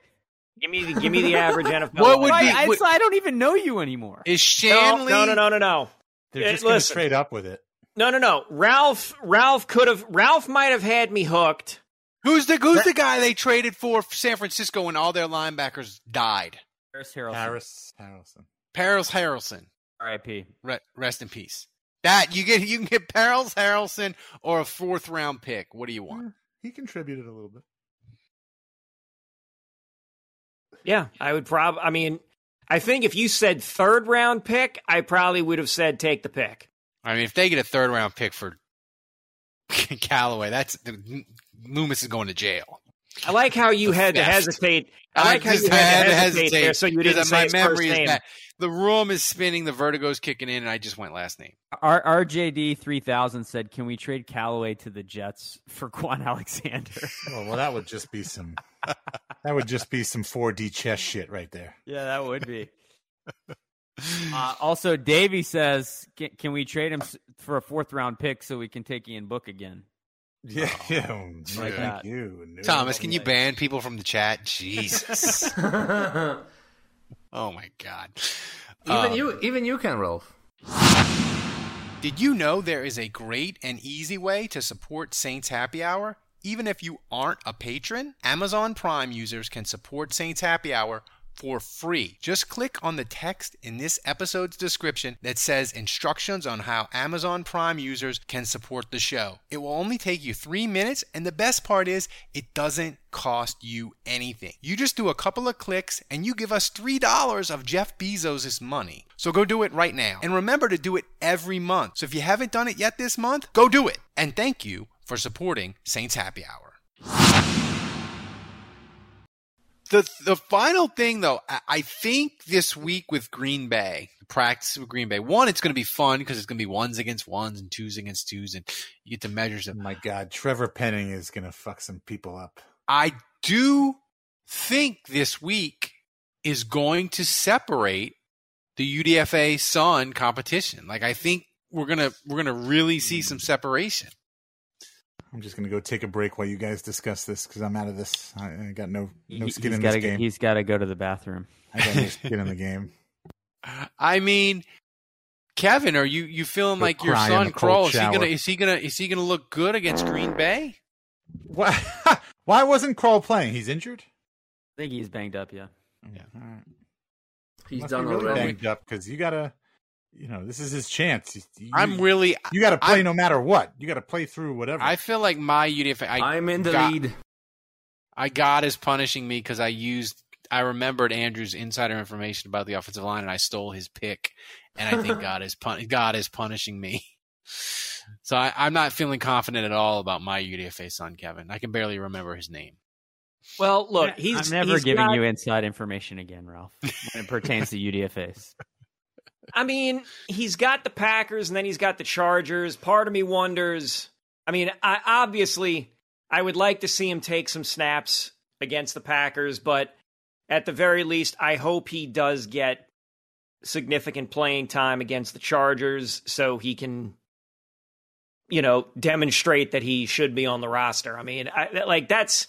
Give me the, give me the average NFL. What would be- I, would- I don't even know you anymore. is Shanle? no, no, no, no, no. They're Yeah, just going to listen. trade up with it. No, no, no. Ralph, Ralph could have. Ralph might have had me hooked. Who's the Who's the guy they traded for San Francisco when all their linebackers died? Harris Harrelson. Harris Harrelson. Paris Harrelson. R.I.P. Re- rest in peace. That you get, you can get Paris Harrelson or a fourth round pick. What do you want? He contributed a little bit. Yeah, I would probably. I mean, I think if you said third round pick, I probably would have said take the pick. I mean, if they get a third round pick for Callaway, that's Loomis is going to jail. I like how you The had to hesitate. I like how you had, to hesitate, there, so you didn't my say his memory first is name. bad. The room is spinning, the vertigo's kicking in, and I just went last name. R- RJD three thousand said, "Can we trade Callaway to the Jets for Kwon Alexander?" Oh, well, that would just be some. That would just be some 4D chess shit right there. yeah, that would be. Uh, also, Davey says, can, "Can we trade him for a fourth round pick so we can take Ian Book again?" Yeah, yeah. Like thank that. you. No. Thomas, can you ban people from the chat? Jesus. oh my God. Even Um, you, even you can, Ralph. Did you know there is a great and easy way to support Saints Happy Hour? Even if you aren't a patron, Amazon Prime users can support Saints Happy Hour for free. Just click on the text in this episode's description that says instructions on how Amazon Prime users can support the show. It will only take you three minutes, and the best part is it doesn't cost you anything. You just do a couple of clicks and you give us $3 of Jeff Bezos' money. So go do it right now. And remember to do it every month. So if you haven't done it yet this month, go do it. And thank you for supporting Saints Happy Hour. The the final thing though, I, I think this week with Green Bay, practice with Green Bay. One, it's going to be fun because it's going to be ones against ones and twos against twos, and you get to measure them. Oh my God, Trevor Penning is going to fuck some people up. I do think this week is going to separate the UDFA Son competition. Like I think we're gonna we're gonna really see some separation. I'm just gonna go take a break while you guys discuss this because I'm out of this. I, I got no no skin he's in gotta this go- game. He's got to go to the bathroom. I got no skin in the game. I mean, Kevin, are you you feeling Go like your son a Krull? Is he gonna is he gonna is he gonna look good against Green Bay? Why? Why wasn't Krull playing? He's injured. I think he's banged up. Yeah. Yeah. All right. He's Must done be really already. banged up because you gotta. You know, this is his chance. You- I'm really You got to play I'm- no matter what. You got to play through whatever. I feel like my UDFA. I I'm in the got- lead. I God is punishing me because I used I remembered Andrew's insider information about the offensive line and I stole his pick, and I think God is pun- God is punishing me. So I, I'm not feeling confident at all about my UDFA son, Kevin. I can barely remember his name. Well, look, he's I'm never he's giving got- you inside information again, Ralph, when it pertains to UDFA's. I mean, he's got the Packers and then he's got the Chargers. Part of me wonders. I mean, I obviously I would like to see him take some snaps against the Packers, but at the very least, I hope he does get significant playing time against the Chargers so he can you know, demonstrate that he should be on the roster. I mean, I, like that's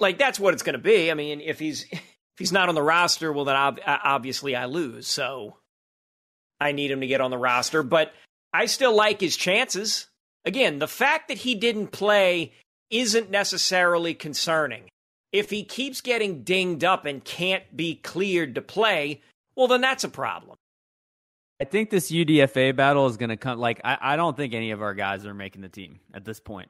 like that's what it's going to be. I mean, if he's if he's not on the roster, well, then ob- obviously I lose. So I need him to get on the roster, but I still like his chances. Again, the fact that he didn't play isn't necessarily concerning. If he keeps getting dinged up and can't be cleared to play, well, then that's a problem. I think this UDFA battle is going to come. Like, I, I don't think any of our guys are making the team at this point.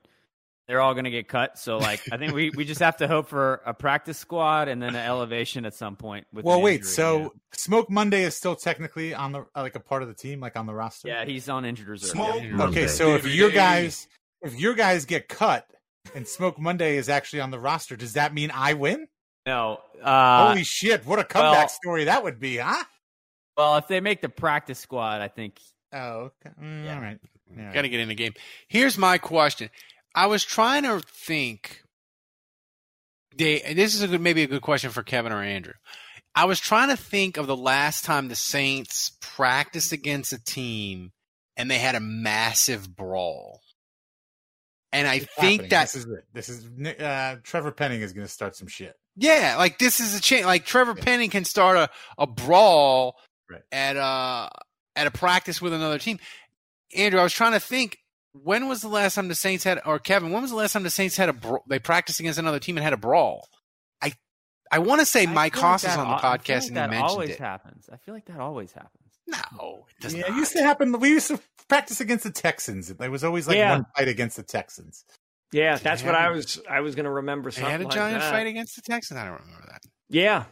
They're all going to get cut. So, like, I think we, we just have to hope for a practice squad and then an elevation at some point. With well, wait. injury, So yeah. Smoke Monday is still technically on the uh, like a part of the team, like on the roster. yeah, he's on injured reserve. Smoke Yeah. Monday. Okay, so if Baby. your guys if your guys get cut and Smoke Monday is actually on the roster, does that mean I win? No. Uh, Holy shit! What a comeback well- story that would be, huh? well, if they make the practice squad, I think. Oh, okay. Mm, all right. All right. Got to get in the game. Here's my question. I was trying to think. They, this is a good, maybe a good question for Kevin or Andrew. I was trying to think of the last time the Saints practiced against a team and they had a massive brawl. And I It's think happening. that this is it. This is uh, Trevor Penning is going to start some shit. Yeah, like this is a chance. Like Trevor Penning can start a, a brawl Right. at a at a practice with another team. Andrew, I was trying to think. When was the last time the Saints had, or Kevin? When was the last time the Saints had a bra- they practiced against another team and had a brawl? I I want to say I Mike feel like is on the al- I feel podcast like and that he mentioned always it. happens. I feel like that always happens. No, it does yeah, not. it used to happen. We used to practice against the Texans. There was always like Yeah. one fight against the Texans. Yeah, that's what I was. I was going to remember Something They had a like giant that. fight against the Texans. I don't remember that. Yeah,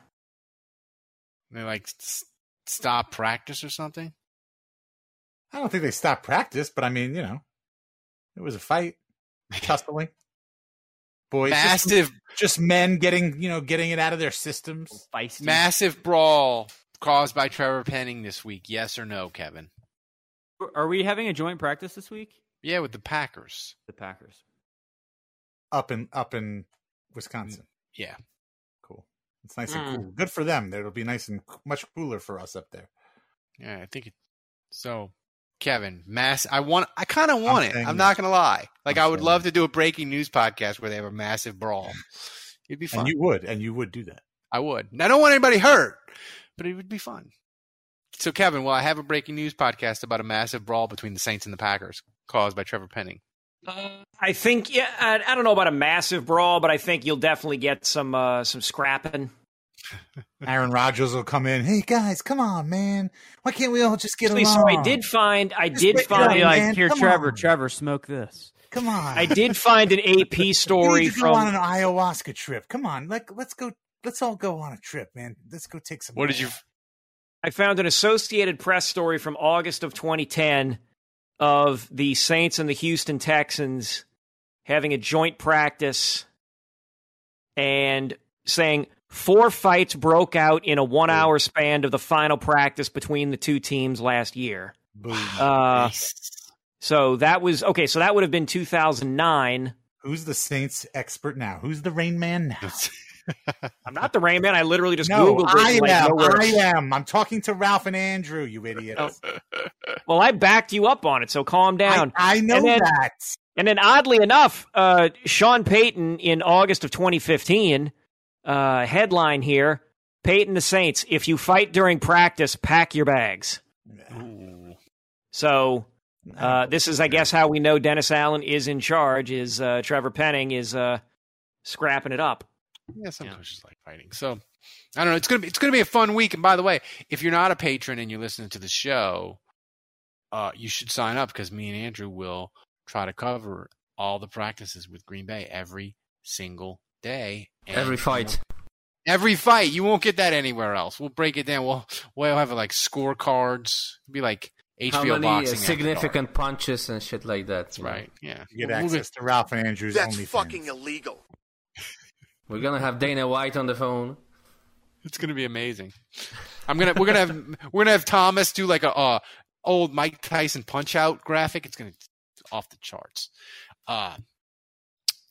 They like s- stop practice or something. I don't think they stopped practice, but I mean, you know, it was a fight, tussling. Boys, just- Massive, just, men getting you know getting it out of their systems. Feisty. massive brawl caused by Trevor Penning this week. Yes or no, Kevin? Are we having a joint practice this week? Yeah, with the Packers. The Packers. up in up in Wisconsin. Yeah. Cool. It's nice Mm. and cool. Good for them. It'll be nice and much cooler for us up there. Yeah, I think it, so. Kevin, mass. I want. I kind of want it. I'm that. not gonna lie. Like I'm I would saying love that. to do a breaking news podcast where they have a massive brawl. It'd be fun. And you would, and you would do that. I would. And I don't want anybody hurt, but it would be fun. So, Kevin, will I have a breaking news podcast about a massive brawl between the Saints and the Packers caused by Trevor Penning? I think yeah, I, I don't know about a massive brawl, but I think you'll definitely get some uh, some scrapping. Aaron Rodgers will come in. Hey guys, come on, man. Why can't we all just get Actually, along? so I did find I Just did find going, like, man. here, Come Trevor, on. Trevor, smoke this. Come on. I did find an AP We story need to go on an ayahuasca trip. Come on, like let's go. Let's all go on a trip, man. Let's go take some. What did you? I found an Associated Press story from August of 2010 of the Saints and the Houston Texans having a joint practice and saying four fights broke out in a one hour span of the final practice between the two teams last year. Boom. Uh, so that was okay. So that would have been 2009. Who's the Saints expert now? Who's the Rain Man now? I'm not the Rain Man. I literally just no, Googled it. I like, am. nowhere- I am. I'm talking to Ralph and Andrew. You idiots. Well, I backed you up on it, so calm down. I, I know And then- that. And then, oddly enough, uh, Sean Payton in August of 2015, uh, headline here: Payton the Saints. If you fight during practice, pack your bags. So uh, this is, I guess, how we know Dennis Allen is in charge. Is uh, Trevor Penning is uh, scrapping it up? Yeah, some coaches like fighting. So I don't know. It's gonna be it's gonna be a fun week. And by the way, if you're not a patron and you're listening to the show, uh, you should sign up because me and Andrew will try to cover all the practices with Green Bay every single day. And Every fight. Every fight. You won't get that anywhere else. We'll break it down. We'll we'll have like scorecards. It'll be like HBO How many uh, boxing. significant punches and shit like that? That's right. Yeah. You get We'll move access it- to Ralph and Andrew's That's OnlyFans. fucking illegal. We're gonna have Dana White on the phone. It's gonna be amazing. I'm gonna we're gonna have we're gonna have Thomas do like a uh, old Mike Tyson punch out graphic. It's gonna it's off the charts. Uh,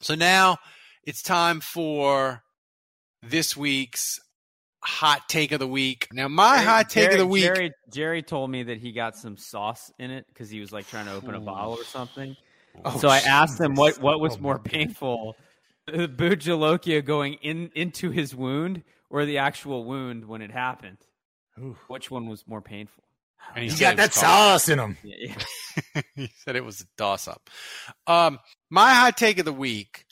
so now it's time for this week's hot take of the week. Now my Jerry- hot take Jerry, of the week. Jerry, Jerry told me that he got some sauce in it because he was like trying to open a bottle or something. Oh, so I asked him what what was Oh, more painful, the bhut jolokia going in into his wound or the actual wound when it happened. Ooh. Which one was more painful? And He said got that was called- sauce in him. Yeah, yeah. he said it was a toss up. Um, my hot take of the week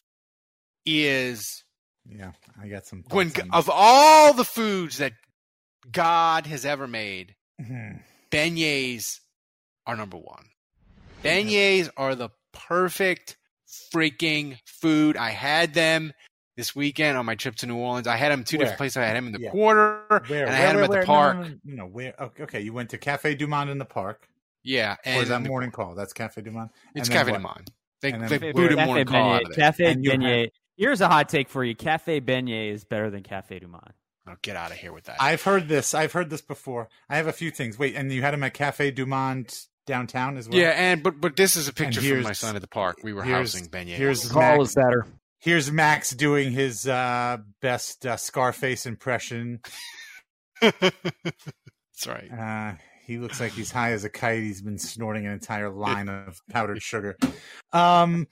is Yeah, I got some. when on of all the foods that God has ever made, Mhm. beignets are number one. Beignets are the perfect freaking food. I had them this weekend on my trip to New Orleans. I had them two Where? different places. I had them in the Yeah. quarter, Where? and I where, had them where, at the No, park. No, no, no, where? Okay, okay, you went to Cafe Du Monde in the park. Yeah, and or is that morning call? That's Cafe Du Monde. it's And Cafe what? Du Monde. They, And then they booted Cafe morning call out of it. Cafe And you had- Beignet. Here's a hot take for you. Cafe Beignet is better than Cafe Du Monde. Oh, get out of here with that. I've heard this. I've heard this before. I have a few things. Wait, and you had him at Cafe Du Monde downtown as well. yeah, and but but this is a picture from my son at the park. We were here's- housing beignets. Here's Call Max. is better. Here's Max doing his uh, best uh, Scarface impression. That's right. Uh, he looks like he's high as a kite. He's been snorting an entire line of powdered sugar. Um,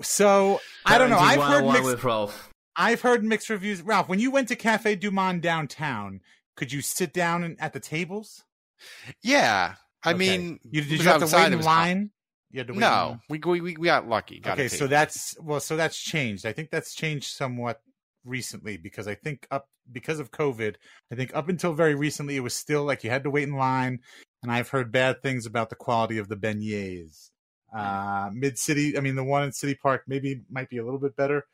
so I don't know. I've heard mixed, with Ralph. I've heard mixed reviews. Ralph, when you went to Cafe Du Monde downtown, could you sit down at the tables? Yeah, I Okay. mean, you, did you have to wait in line? You had to wait in line? No, we, we we we got lucky. Got okay, so that's well, so that's changed. I think that's changed somewhat recently because I think up because of COVID, I think up until very recently it was still like you had to wait in line, and I've heard bad things about the quality of the beignets. Uh, Mid City, I mean the one in City Park maybe might be a little bit better,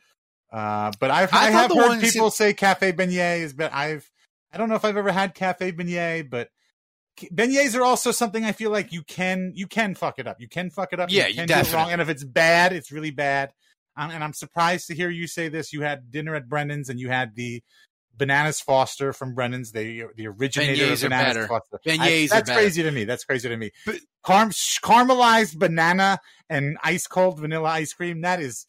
uh, but I've I I, have heard people say Cafe Beignet is better. I've I don't know if I've ever had Cafe Beignet, but beignets are also something I feel like you can you can fuck it up. You can fuck it up. Yeah, you can do it wrong. definitely. And if it's bad, it's really bad. Um, and I'm surprised to hear you say this. You had dinner at Brennan's and you had the bananas Foster from Brennan's, the the originator Beignets of bananas. Foster. Beignets I- that's crazy to me. That's crazy to me. Carm- caramelized banana and ice cold vanilla ice cream. That is.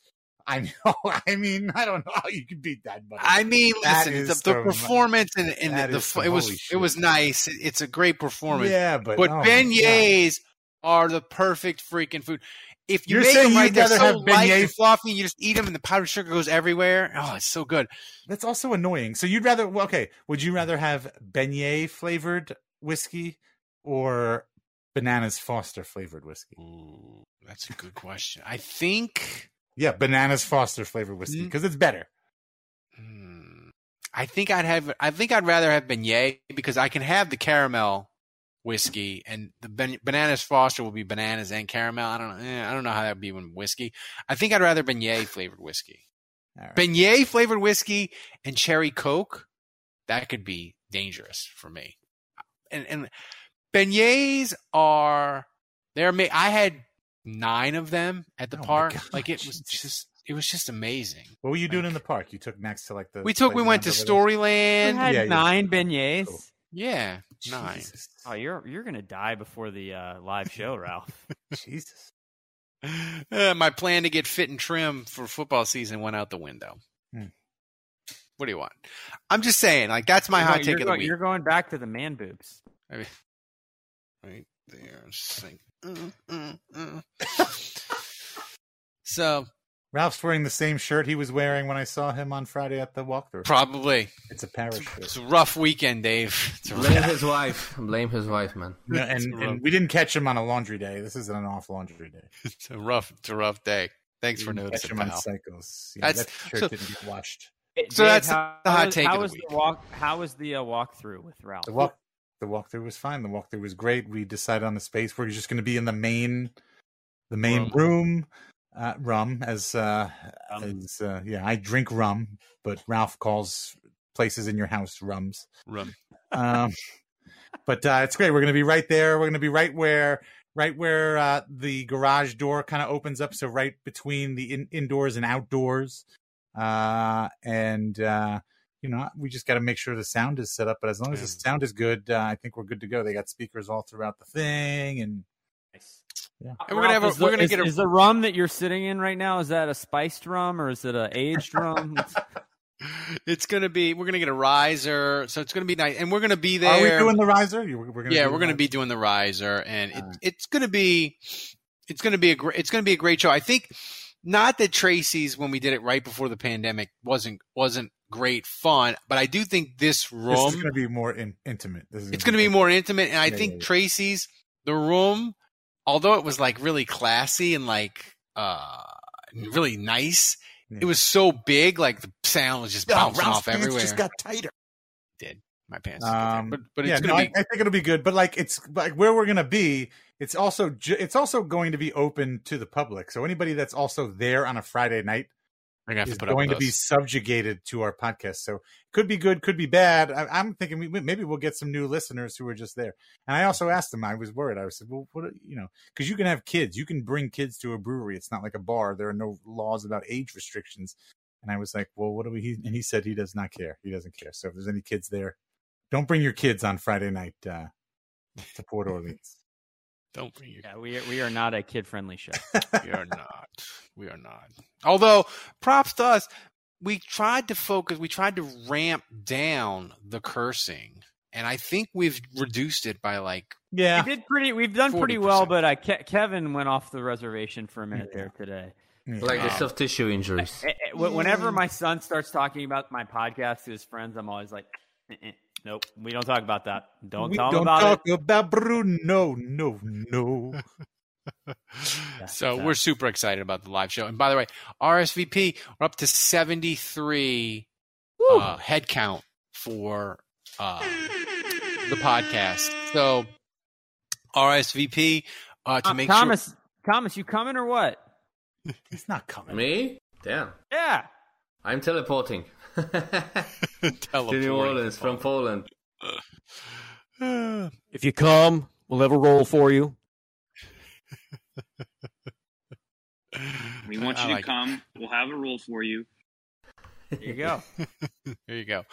I know. I mean, I don't know how you can beat that. But I mean, That listen, the, the performance and, and the, the it was holy it was nice. It's a great performance. yeah, but but oh God. beignets are the perfect freaking food. If you You're make saying them right, you'd they're rather so have light and beignets- fluffy. You just eat them, and the powdered sugar goes everywhere. Oh, it's so good. That's also annoying. So you'd rather well, okay? Would you rather have beignet flavored whiskey or bananas Foster flavored whiskey? That's a good question. I think. Yeah, bananas Foster flavored whiskey Mm. because it's better. Hmm, I think I'd have. I think I'd rather have beignet because I can have the caramel whiskey and the ben, bananas Foster will be bananas and caramel. I don't know. Eh, I don't know how that would be with whiskey. I think I'd rather beignet flavored whiskey. All right. Beignet flavored whiskey and cherry coke. That could be dangerous for me. And and beignets are they're ma- I had nine of them at the Oh park. Like it was just it was just amazing. What were you doing in the park? You took Max to like the. We took we went to playground over You Storyland. had Yeah, yeah. nine beignets. Cool. Yeah, there? nine. Jesus. Oh, you're you're gonna die before the uh, live show, Ralph. Jesus. Uh, my plan to get fit and trim for football season went out the window. Hmm. What do you want? I'm just saying, like that's my You're hot going- take you're of the going, week. You're going back to the man boobs. I mean, right there. Just like, mm, mm, mm. so Ralph's wearing the same shirt he was wearing when I saw him on Friday at the walkthrough. probably It's a Paris it's a rough weekend, Dave. It's Blame rough, his wife. Blame his wife, man. No, and, It's a rough- and we didn't catch him on a laundry day. This isn't an off laundry day. it's a rough, it's a rough day. Thanks for We didn't catch noticing, him on pal. cycles. Yeah, That's- that shirt so- didn't get washed. So that's how, the hot take How of the was week. the walk? How was the uh, walkthrough with Ralph? The walk, the walkthrough was fine. The walkthrough was great. We decided on the space. We're just going to be in the main, the main room. Uh, rum as uh, as uh, yeah, I drink rum, but Ralph calls places in your house rums. Rum. Um, but uh, it's great. We're going to be right there. We're going to be right where right where uh, the garage door kind of opens up. So right between the in- indoors and outdoors. Uh, and uh, you know, we just got to make sure the sound is set up. But as long as the sound is good, uh, I think we're good to go. They got speakers all throughout the thing, and yeah. And we're gonna have a- Ralph, is we're the- gonna is- get a- Is the rum that you're sitting in right now? Is that a spiced rum or is it an aged rum? It's gonna be. We're gonna get a riser, so it's gonna be nice, and we're gonna be there. Are we doing the riser? We're gonna yeah, we're going to riser? be doing the riser, and it, it's going to be, it's going to be a great, it's going to be a great show. I think not that Tracy's when we did it right before the pandemic wasn't wasn't great fun, but I do think this This room, is going to be more in, intimate. This is it's going to be more intimate, and I Yeah, think yeah, yeah. Tracy's the room, although it was like really classy and like uh really nice. It was so big, like the sound was just Oh, bouncing Ralph's off everywhere. just got tighter. did my pants? did get tighter. Um, but but yeah, it's no, going to be I, I think it'll be good. But like, it's like where we're gonna be. It's also ju- it's also going to be open to the public. So anybody that's also there on a Friday night They're gonna have to is going to be subjugated to our podcast. So could be good, could be bad. I, I'm thinking we, maybe we'll get some new listeners who are just there. And I also asked them. I was worried. I said, well, what you know, because you can have kids. You can bring kids to a brewery. It's not like a bar. There are no laws about age restrictions. And I was like, well, what do we? He, and he said he does not care. He doesn't care. So if there's any kids there, don't bring your kids on Friday night uh, to Port Orleans. Don't bring your yeah, we are, we are not a kid friendly show. we are not. We are not. Although, props to us. We tried to focus. We tried to ramp down the cursing, and I think we've reduced it by like. Yeah, we did pretty. We've done pretty well, but uh, Ke- Kevin went off the reservation for a minute there today. Like the soft tissue injuries. Whenever my son starts talking about my podcast to his friends, I'm always like, eh, eh, "Nope, we don't talk about that. Don't we tell don't about talk it." about Bruno. No, no. No. So we're super excited about the live show. And by the way, RSVP we're up to seventy three uh, head count for uh, the podcast. So RSVP uh, to Uh, make Thomas, Thomas, you coming or what? He's not coming. Me? Damn. Yeah. I'm teleporting sure to teleporting New Orleans from Poland. If you come, we'll have a roll for you. We want I you to like it. come. We'll have a roll for you. There you go. There you go.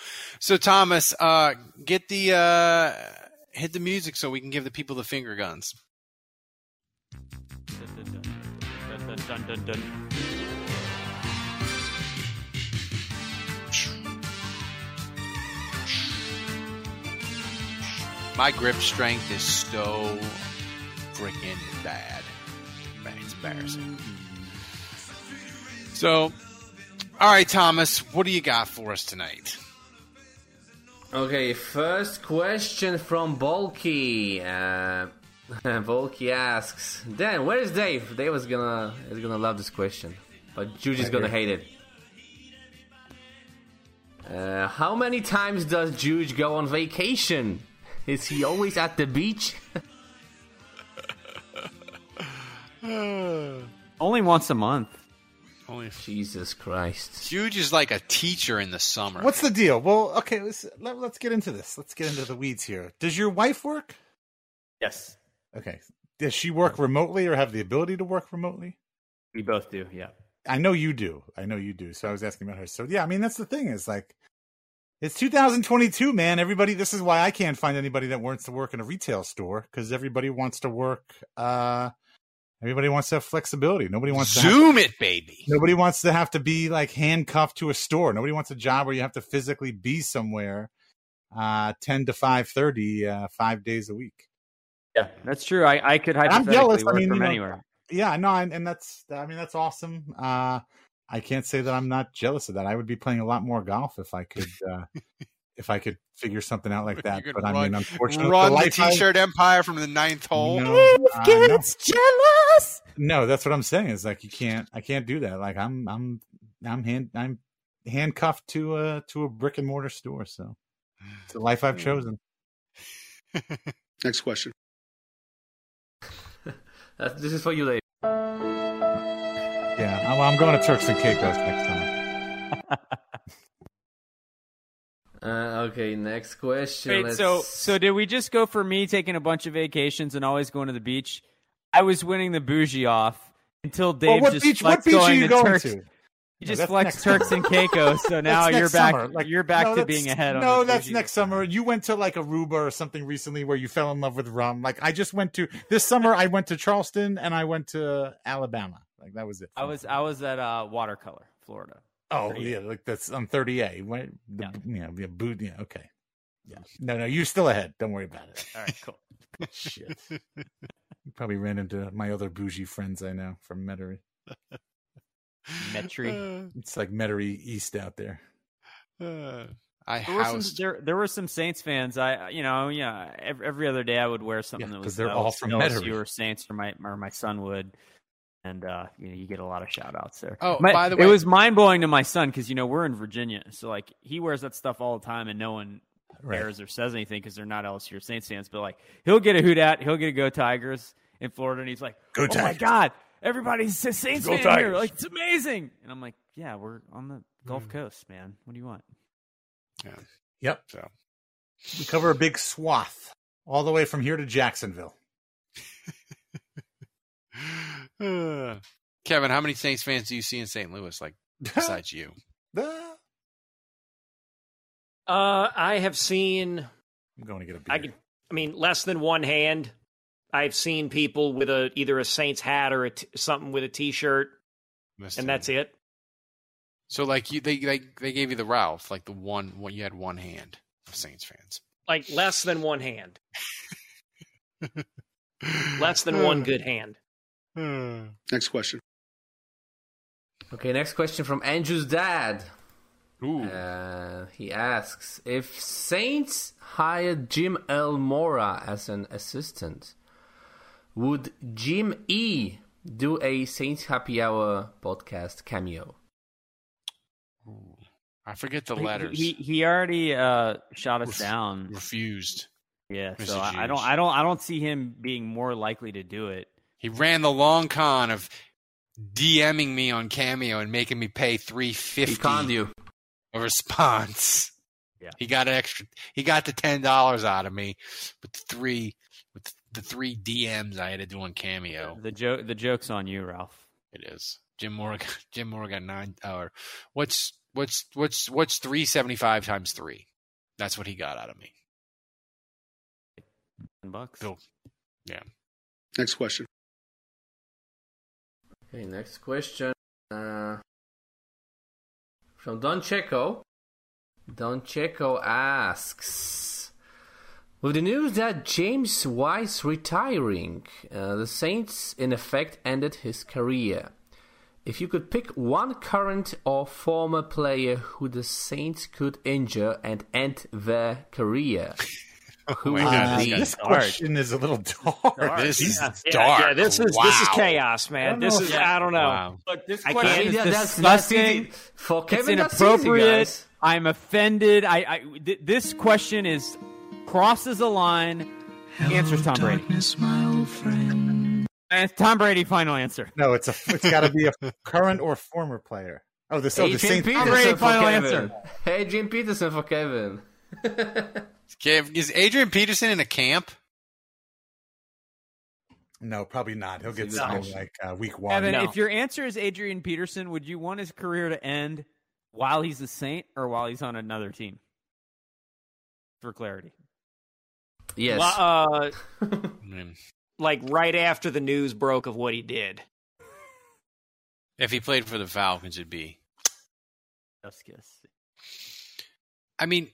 So Thomas, uh, get the uh, hit the music so we can give the people the finger guns. Dun, dun, dun, My grip strength is so freaking bad. Man, It's embarrassing. So, all right, Thomas, what do you got for us tonight? Okay, first question from Bulky. Uh, Volky asks, Dan, where's Dave? Dave is gonna is gonna love this question, but Juju's gonna hate it. Uh, how many times does Juge go on vacation? Is he always at the beach? Only once a month. Only Jesus Christ. Huge is like a teacher in the summer. What's the deal? Well, okay, let's let, let's get into this. Let's get into the weeds here. Does your wife work? Yes, Okay. Does she work remotely or have the ability to work remotely? we both do. Yeah. I know you do. I know you do. So I was asking about her. So yeah, I mean that's the thing is like it's 2022, man. Everybody this is why I can't find anybody that wants to work in a retail store cuz everybody wants to work uh everybody wants to have flexibility. Nobody wants to have- Zoom it, baby. Nobody wants to have to be like handcuffed to a store. Nobody wants a job where you have to physically be somewhere uh 10 to 5:30 uh 5 days a week. Yeah, that's true. I, I could I'm hypothetically jealous. I mean, from you know, anywhere. yeah, no, and, and that's I mean that's awesome. Uh I can't say that I'm not jealous of that. I would be playing a lot more golf if I could uh if I could figure something out like that. But could I run, mean unfortunately run the life I- t-shirt empire from the ninth hole. No, uh, no. jealous. No, that's what I'm saying. Is like you can't I can't do that. Like I'm I'm I'm hand I'm handcuffed to a to a brick and mortar store, so it's the life I've chosen. Next question. This is for you, Dave. Yeah, I'm, I'm going to Turks and Caicos next time. Uh, okay, next question. Wait, so so did we just go for me taking a bunch of vacations and always going to the beach? I was winning the bougie off until Dave what just beach- what flexed beach are going you to going Turks. to? You No, just that's flexed next Turks and Caicos, so now you're back. summer. Like, you're back no, to that's- being ahead. No, on that's bougie. next summer. You went to like Aruba or something recently where you fell in love with rum. Like I just went to this summer. I went to Charleston and I went to Alabama. Like that was it. I was I was at uh, Watercolor, Florida. Oh 38. yeah, like that's on 30A. Right? The, yeah. yeah, boot. Yeah, okay. Yeah. No, no, you're still ahead. Don't worry about it. All right, cool. Shit. You probably ran into my other bougie friends I know from Metairie. Metairie. It's like Metairie East out there. Uh, I There were, some, there, there were some Saints fans. I, you know, yeah. Every, every other day, I would wear something Yeah, that 'cause was because they're all from LSU Metairie. or Saints, or my or my son would, and uh, you know, you get a lot of shout outs there. Oh, My- by the way, it was mind blowing to my son because you know we're in Virginia, so like he wears that stuff all the time, and no one Right. cares or says anything because they're not LSU or Saints fans. But like he'll get a hoot at, he'll get a go Tigers in Florida, and he's like, Go "Oh my god, everybody's a Saints Go fan here! Like it's amazing!" And I'm like, "Yeah, we're on the Gulf Mm. Coast, man. What do you want?" Yeah. Yep. So We cover a big swath all the way from here to Jacksonville. Uh, Kevin, how many Saints fans do you see in St. Louis? Like besides you? Uh, I have seen. I'm going to get a beer. I could, I mean, less than one hand. I've seen people with a either a Saints hat or a t- something with a T-shirt, Missed and him. that's it. So like you, they they they gave you the Ralph, like the one when you had one hand of Saints fans. Like less than one hand. less than one good hand. Next question. Okay, next question from Andrew's dad. Ooh. Uh, he asks if Saints hired Jim L. Mora as an assistant, would Jim E do a Saints Happy Hour podcast cameo? I forget the He- letters. He he already uh, shot us Ref- down. refused. Yeah, Mr. so I, I don't I don't I don't see him being more likely to do it. He ran the long con of DMing me on Cameo and making me pay three fifty. He conned you. a response. Yeah. He got an extra. He got the ten dollars out of me with the three with the three DMs I had to do on Cameo. The joke the joke's on you, Ralph. It is Jim Mora. got- Jim Mora got nine. Uh, or what's what's what's what's three seventy five times three? That's what he got out of me. Ten bucks. Bill. Yeah. Next question. Okay, next question. Uh, from Don Checo. Don Checo asks With the news that James Wise retiring, uh, the Saints in effect ended his career. If you could pick one current or former player who the Saints could injure and end their career, Oh Who my would God, this this dark. question is a little dark. This is Yeah, dark. yeah, this is this is chaos, man. This is I don't know. Wow. Look, this I question can't- is Yeah, that's- that's disgusting. easy. For it's Kevin, that's inappropriate. guys. I'm offended. I, I th- this question is crosses a line. Answers Tom Brady. And it's Tom Brady. Final answer. No, it's a. It's got to be a current or former player. Oh, the so oh, the Adrian Saints. Brady, Peterson for final Kevin. answer. Adrian Peterson for Kevin. Okay, Is Adrian Peterson in a camp? No, probably not. He'll get No. signed like uh, week one. Evan, No. if your answer is Adrian Peterson, would you want his career to end while he's a Saint or while he's on another team? For clarity. Yes. Uh, Mm. like right after the news broke of what he did. If he played for the Falcons, it'd be. Just kiss. I mean,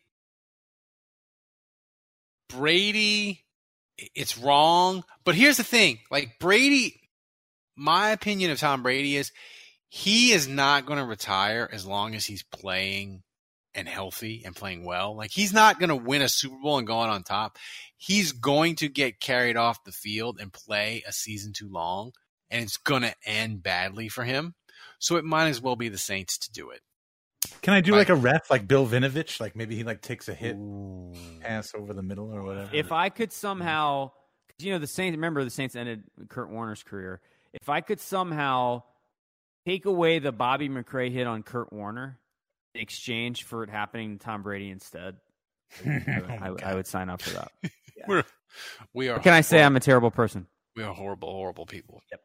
Brady, it's wrong. But here's the thing: like Brady, my opinion of Tom Brady is he is not going to retire as long as he's playing and healthy and playing well. Like he's not going to win a Super Bowl and go on top. He's going to get carried off the field and play a season too long, and it's going to end badly for him. So it might as well be the Saints to do it. Can I do Right. like a ref like Bill Vinovich? Like maybe he like takes a hit pass over the middle or whatever. If I could somehow, 'cause, you know, the Saints. Remember, the Saints ended Kurt Warner's career. If I could somehow take away the Bobby McCray hit on Kurt Warner in exchange for it happening to Tom Brady instead, I, I would oh sign up for that. We're we are. What can I say? I'm a terrible person. We are horrible, horrible people. Yep.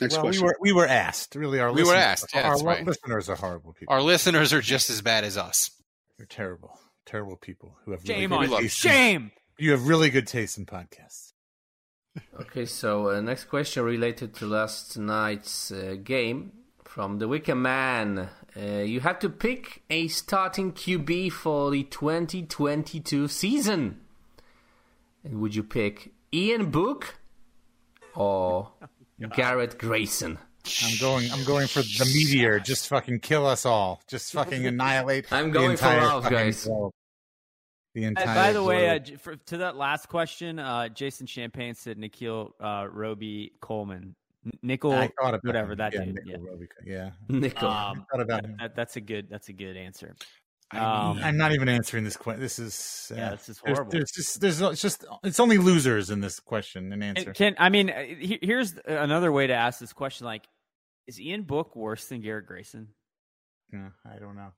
Next well, question. we were we were asked. Really, our We were listeners- asked, yeah, our that's right. listeners are horrible people. Our listeners are just as bad as us. They're terrible, terrible people who have really Shame good on you. taste in- Shame. You have really good taste in podcasts. Okay, so uh, next question related to last night's uh, game from the Wicker Man. Uh, you have to pick a starting QB for the 2022 season. And would you pick Ian Book or Garrett Grayson? I'm going. I'm going for the meteor. Just fucking kill us all. Just fucking annihilate. I'm the going for entire Ralph, fucking guys. globe. The And entire. by the way, uh, for, to that last question, uh, Jason Champagne said Nickell uh, Robey-Coleman, N- Nickell, I whatever him. that yeah, dude. Nickell yeah. Robic- yeah. Nickell. Um, I thought about him. that, that's a good. That's a good answer. I Um, mean, I'm not even answering this question. This is uh, Yeah, this is horrible. There's, just there's it's just it's only losers in this question and answer. Can, I mean, uh, here's another way to ask this question: Like, is Ian Book worse than Garrett Grayson? Yeah, I don't know.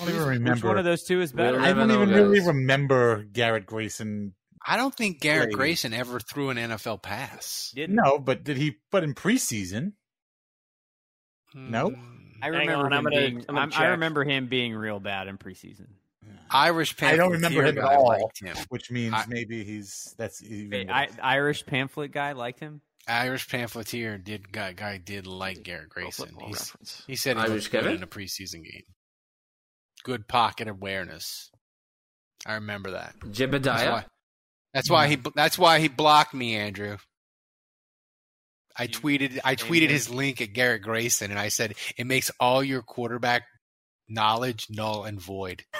I don't Who's- even Which one of those two is better? I don't even really remember Garrett Grayson. I don't think Garrett Brady. Grayson ever threw an NFL pass. Didn't- No, but did he? But in preseason, Nope. Mm, I remember on, him I'm gonna- being. I'm gonna I'm- I check. remember him being real bad in preseason. Irish pamphlet. I don't remember him at all. him. which means I- maybe he's that's even. I. Irish pamphlet guy liked him. Irish pamphleteer did guy, guy did like Garrett Grayson. He's, he said he Irish good Kevin? in a preseason game. Good pocket awareness. I remember that. That's why, that's why he that's why he blocked me, Andrew. I tweeted I tweeted his link at Garrett Grayson and I said it makes all your quarterback knowledge null and void.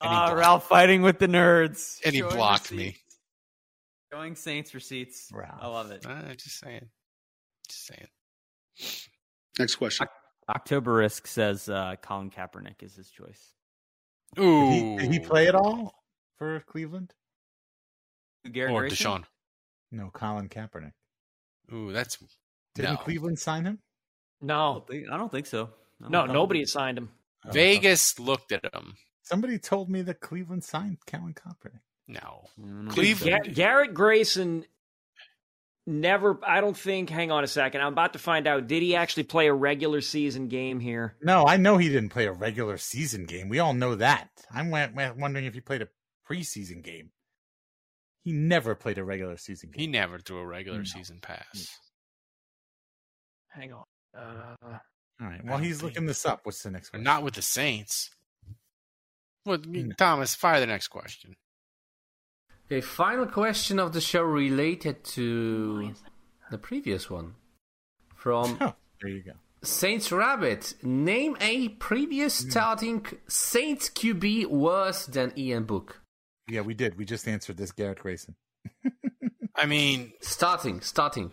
And he Ah, blocked- Ralph fighting with the nerds. and he Showing blocked me. receipts. Showing Saints receipts. Ralph. I love it. Uh, just saying. Just saying. Next question. October Risk says uh, Colin Kaepernick is his choice. Ooh. Did he, did he play at all for Cleveland? Garrett or Grayson? Deshaun? No, Colin Kaepernick. Ooh, that's Didn't no. Cleveland sign him? I No, don't think, I don't think so. Don't no, nobody had signed him. Oh, Vegas looked at him. Somebody told me that Cleveland signed Colin Kaepernick. No. I don't know. Cleveland- Ga- Garrett Grayson never. I don't think. Hang on a second. I'm about to find out. Did he actually play a regular season game here? No, I know he didn't play a regular season game. We all know that. I'm wa- wa- wondering if he played a preseason game. He never played a regular season He never threw a regular No. season pass. Hang on. Uh, All right. I While don't he's think- looking this up, what's the next one? not with the Saints. Well, No. Thomas, fire the next question. Okay, final question of the show related to the previous one. From Oh, there you go. Saints Rabbit. Name a previous Hmm. starting Saints QB worse than Ian Book. Yeah, we did. We just answered this, Garrett Grayson. I mean, starting, starting.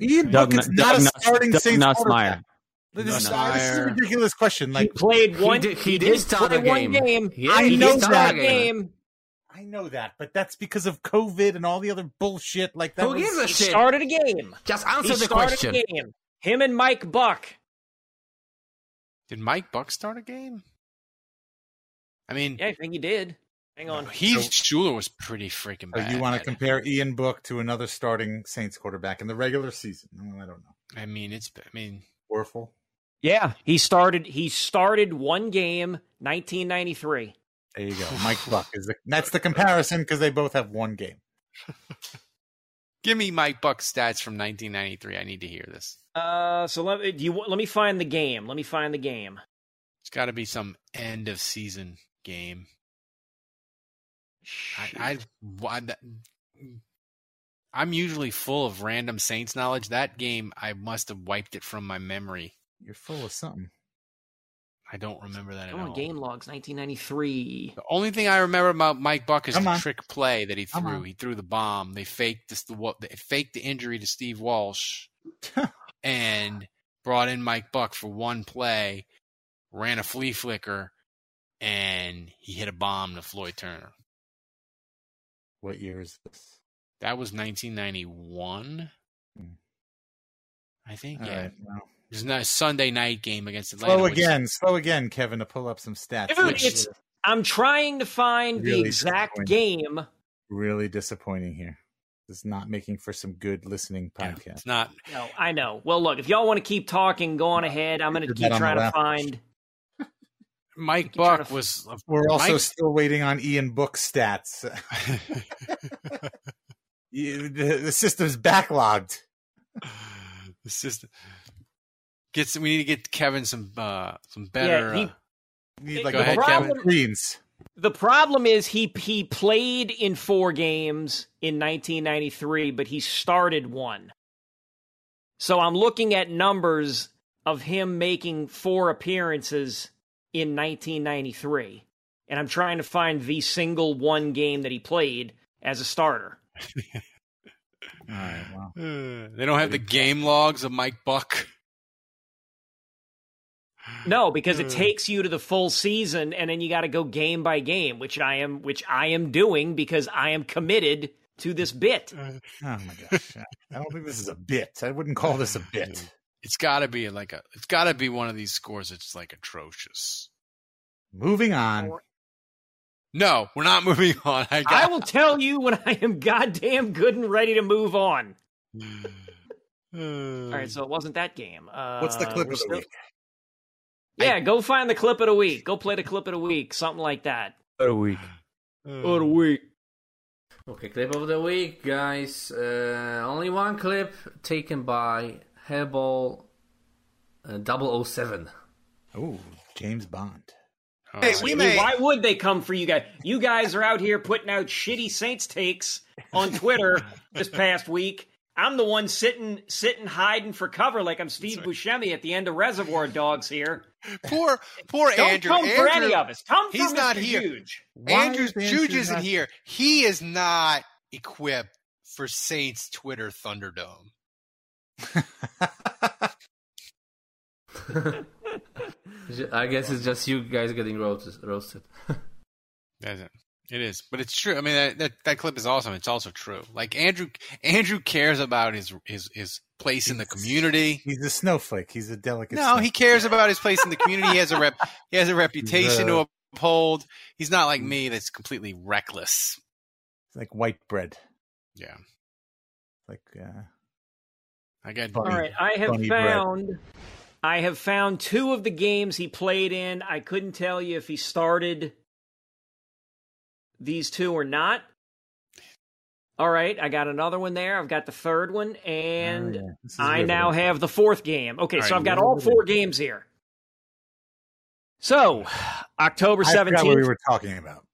Ian Doug Book is not Doug a Nuss- starting Doug Saints Nussmeier. quarterback. This is, this is a ridiculous question. Like he played one. did- he he did did start play a one game. game. Yeah, I he know that. a game. I know that, but that's because of COVID and all the other bullshit. Like that. Who was, gives a He shit? started a game. Just He answer the started question. a game. Him and Mike Buck. did Mike Buck start a game? I mean, Yeah, I think he did. Hang on. Heath Shuler was pretty freaking So bad. you want to compare Ian Book to another starting Saints quarterback in the regular season? No, I don't know. I mean, it's. I mean, Orful. Yeah, he started. He started one game, 1993. There you go. Mike Buck is the, that's the comparison because they both have one game. give me Mike Buck's stats from 1993. I need to hear this. Uh, so let me. Do you let me find the game? Let me find the game. It's got to be some end of season game. I, I, why that- mm, mm. I'm usually full of random Saints knowledge. That game, I must have wiped it from my memory. You're full of something. I don't remember that Come at on, all. game logs, 1993. The only thing I remember about Mike Buck is Come the on. trick play that he threw. He threw the bomb. They faked this, the what? They faked the injury to Steve Walsh, and brought in Mike Buck for one play. Ran a flea flicker, and he hit a bomb to Floyd Turner. What year is this? That was 1991. Hmm. I think. All yeah, right. Well, it was a Sunday night game against Atlanta. slow which- again. Slow again, Kevin, to pull up some stats. Dude, Which it's- I'm trying to find the exact game. really disappointing here. This is not making for some good listening Yeah, podcast. it's not. No, I know. Well, look, if y'all want to keep talking, go on ahead. I'm going to keep that on the trying to left. find. Mike keep Buck to- was. We're also Mike- still waiting on Ian Book stats. You- the, the system's backlogged. the system. Get some, we need to get Kevin some uh, some better. he- uh, You need like Go ahead, multiple Kevin. screens. The problem is he he played in four games in 1993, but he started one. So I'm looking at numbers of him making four appearances in 1993, and I'm trying to find the single one game that he played as a starter. All right. Well, uh, they don't have the game logs of Mike Buck. No, because it Uh. takes you to the full season, and then you got to go game by game, which I am, which I am doing because I am committed to this bit. oh my gosh. I don't think this is a bit. I wouldn't call this a bit. It's got to be like a. It's got to be one of these scores that's like atrocious. Moving on. No, we're not moving on. I, got, I will tell you when I am goddamn good and ready to move on. All right, so it wasn't that game. Uh, What's the clip of the still- week? Yeah, go find the clip of the week. Go play the clip of the week, something like that. Or a week. Of the week. Okay, clip of the week, guys. Uh, only one clip taken by Hairball uh, 007. Oh, James Bond. Hey, I mean, Why would they come for you guys? You guys are out here putting out shitty Saints takes on Twitter this past week. I'm the one sitting, sitting, hiding for cover like I'm Steve Buscemi at the end of Reservoir Dogs here. Poor, poor Don't Andrew. come for any of us. Come for He's Mr. not here. Huge. Andrew's Andrew Juge isn't not- here. He is not equipped for Saints Twitter Thunderdome. I guess it's just you guys getting roasted. roasted. Doesn't. It is, but it's true. I mean, that, that that clip is awesome. It's also true. Like Andrew, Andrew cares about his his his place in the community. He's a snowflake. He's a delicate. No, snowflake. he cares about his place in the community. He has a rep. He has a reputation to uphold. He's not like me, that's completely reckless. Like white bread. Yeah, Like uh, I got. Funny. All right, I have Funny bread. found I have found two of the games he played in. I couldn't tell you if he started these two or not. All right, I got another one there. I've got the third one, and Oh, yeah. I now riveting. have the fourth game. Okay, All so right, I've got all four games here. So, October I forgot what we were talking about.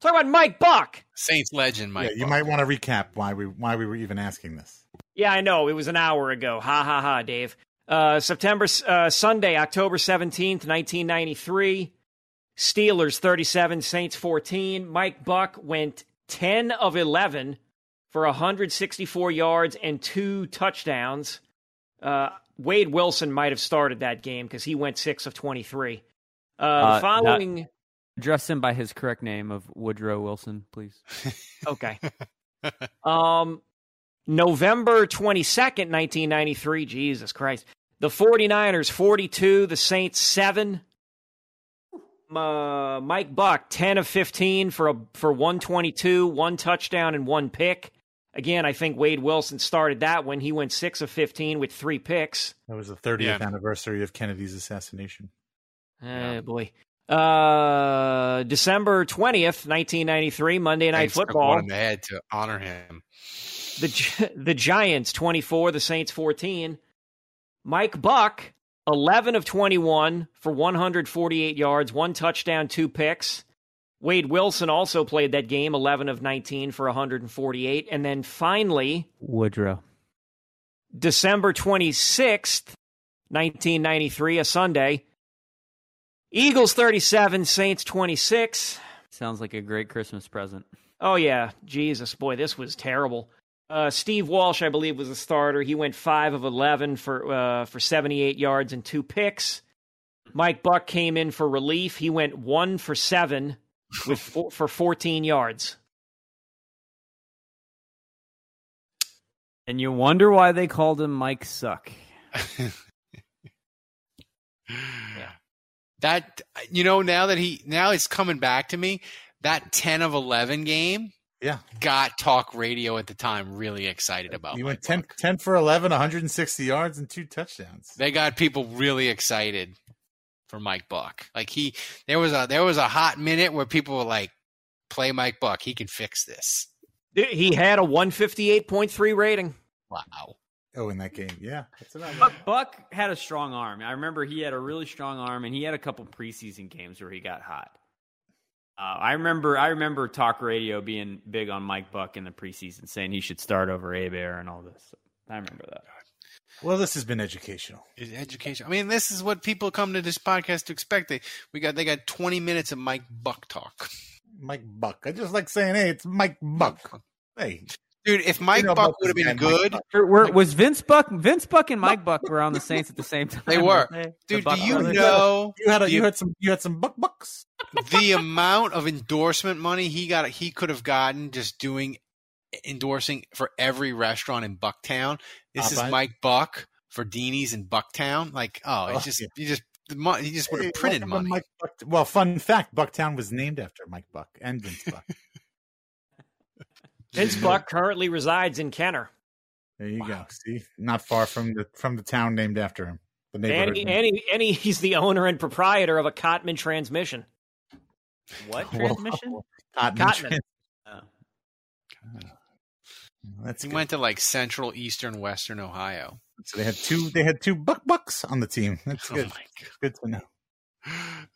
Talk about Mike Buck. Saints legend, Mike. yeah, you might want to recap why we why we were even asking this. Yeah, I know. It was an hour ago. Ha ha ha, Dave. Uh, September uh, Sunday, October seventeenth, nineteen ninety three. Steelers thirty seven, Saints fourteen. Mike Buck went ten of eleven for hundred sixty four yards and two touchdowns. Uh, Wade Wilson might have started that game because he went six of twenty three. Uh, Uh, following. that- Address him by his correct name of Woodrow Wilson, please. Okay. um, November 22nd, 1993. Jesus Christ. The 49ers 42, the Saints 7. Uh, Mike Buck 10 of 15 for a for 122, one touchdown and one pick. Again, I think Wade Wilson started that when he went 6 of 15 with three picks. That was the 30th Yeah. anniversary of Kennedy's assassination. Oh boy. Uh, December 20th, 1993, Monday Night Thanks Football. going in the to honor him. The the Giants 24, the Saints 14. Mike Buck 11 of 21 for 148 yards, one touchdown, two picks. Wade Wilson also played that game 11 of 19 for 148 and then finally Woodrow. December 26th, 1993, a Sunday. Eagles 37, Saints 26. Sounds like a great Christmas present. Oh yeah, Jesus, boy, this was terrible. Uh, Steve Walsh, I believe, was a starter. He went five of eleven for uh, for seventy eight yards and two picks. Mike Buck came in for relief. He went one for seven with four, for fourteen yards. And you wonder why they called him Mike Suck. Yeah. That you know now that he now it's coming back to me. That ten of eleven game, Yeah. got talk radio at the time really excited about. You went 10, 10 for 11, 160 yards, and two touchdowns. They got people really excited for Mike Buck. Like he, there was a there was a hot minute where people were like, "Play Mike Buck. He can fix this." He had a one fifty eight point three rating. Wow. Oh, in that game. Yeah. That's what Buck, Buck had a strong arm. I remember he had a really strong arm, and he had a couple preseason games where he got hot. Uh, I remember, I remember talk radio being big on Mike Buck in the preseason, saying he should start over Hebert and all this. I remember that. Well, this has been educational. Is education. I mean, this is what people come to this podcast to expect. They we got they got twenty minutes of Mike Buck talk. Mike Buck. I just like saying, hey, it's Mike Buck. Hey, Dude, if Mike know Buck would have been good, Were- were- was Vince Buck, Vince Buck, and Mike Buck were on the Saints at the same time? They were. weren't? The dude, do you know you had a, the- you had some you had some Buck Bucks. The amount of endorsement money he got he could have gotten just doing endorsing for every restaurant in Bucktown. This is Mike Buck for Deanie's in Bucktown. Like, oh, it's Oh, just yeah. you just the mo- he just would have printed welcome to money. Mike Buck. Well, fun fact: Bucktown was named after Mike Buck and Vince Buck. Vince Buck currently resides in Kenner. There you go. See, not far from the from the town named after him. The neighborhood. And, he, and, he, and he- he's the owner and proprietor of a Cottman transmission. What Whoa. transmission? Cotton Cottman. Trans- Oh. That's He good. went to like central, eastern, western Ohio. So they had two. They had two Buck Bucks on the team. That's Oh good. my Good to know.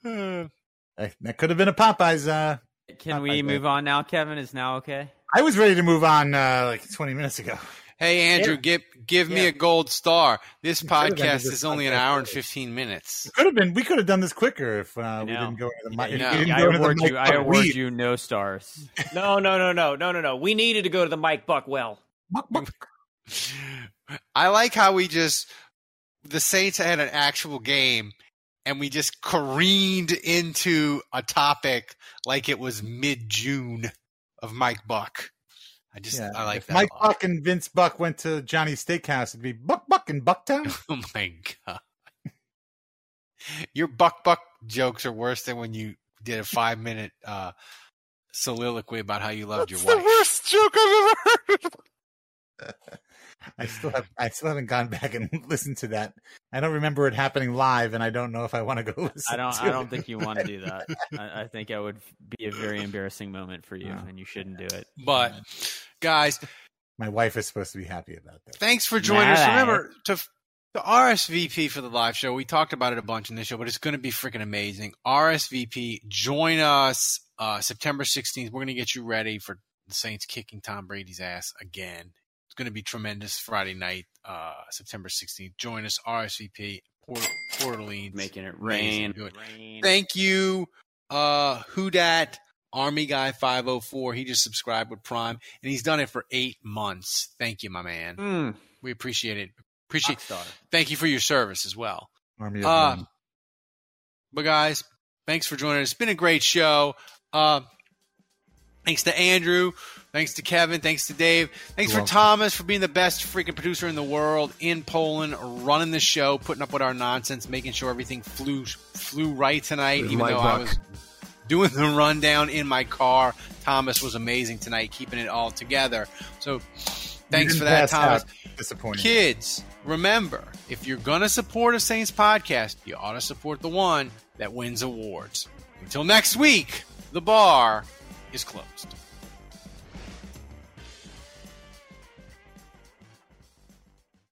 god. That- That could have been a Popeyes. Uh, Can we move yeah. on now? Kevin is now okay. I was ready to move on uh, like 20 minutes ago. Hey Andrew, Yeah. give give me a gold star. This could've podcast is only an hour and fifteen minutes. Could have been. We could have done this quicker if uh, we didn't go into the mic. No. I go into the award Mike you. I award weed. you no stars. No, no, no, no, no, no, no. We needed to go to the Mike Buck well. Buck Buck. I like how we just the Saints had an actual game and we just careened into a topic like it was mid June of Mike Buck. I just Yeah. I like if that. Mike. Buck and Vince Buck went to Johnny's Steakhouse, it'd be Buck Buck and Bucktown. Oh my god. Your Buck Buck jokes are worse than when you did a five minute uh soliloquy about how you loved your That's the wife. worst joke I've ever heard. I still have I still haven't gone back and listened to that. I don't remember it happening live, and I don't know if I want to go listen. I don't. To I don't it. think you want to do that. I, I think that would be a very embarrassing moment for you, No. and you shouldn't do it. But guys, My wife is supposed to be happy about that. Thanks for joining us. Remember to the RSVP for the live show. We talked about it a bunch in this show, but it's going to be freaking amazing. RSVP, join us Uh, September 16th, we're going to get you ready for the Saints kicking Tom Brady's ass again. It's going to be tremendous Friday night, uh, September 16th. Join us, RSVP, Port, Port Orleans. Making it Amazing. rain. Thank you, uh, who dat Army Guy 504. He just subscribed with Prime, and he's done it for eight months. Thank you, my man. Mm. We appreciate it. Appreciate. Rockstar. Thank you for your service as well. Army of Uh, but guys, thanks for joining us. It's been a great show. Uh, thanks to Andrew. Thanks to Kevin. Thanks to Dave. Thanks You're for welcome. Thomas for being the best freaking producer in the world in Poland, running the show, putting up with our nonsense, making sure everything flew flew right tonight. With even though I was doing the rundown in my car, Thomas was amazing tonight, keeping it all together. So thanks for that, Thomas. Disappointing. Kids, remember, if you're going to support a Saints podcast, you ought to support the one that wins awards. Until next week, the bar is closed.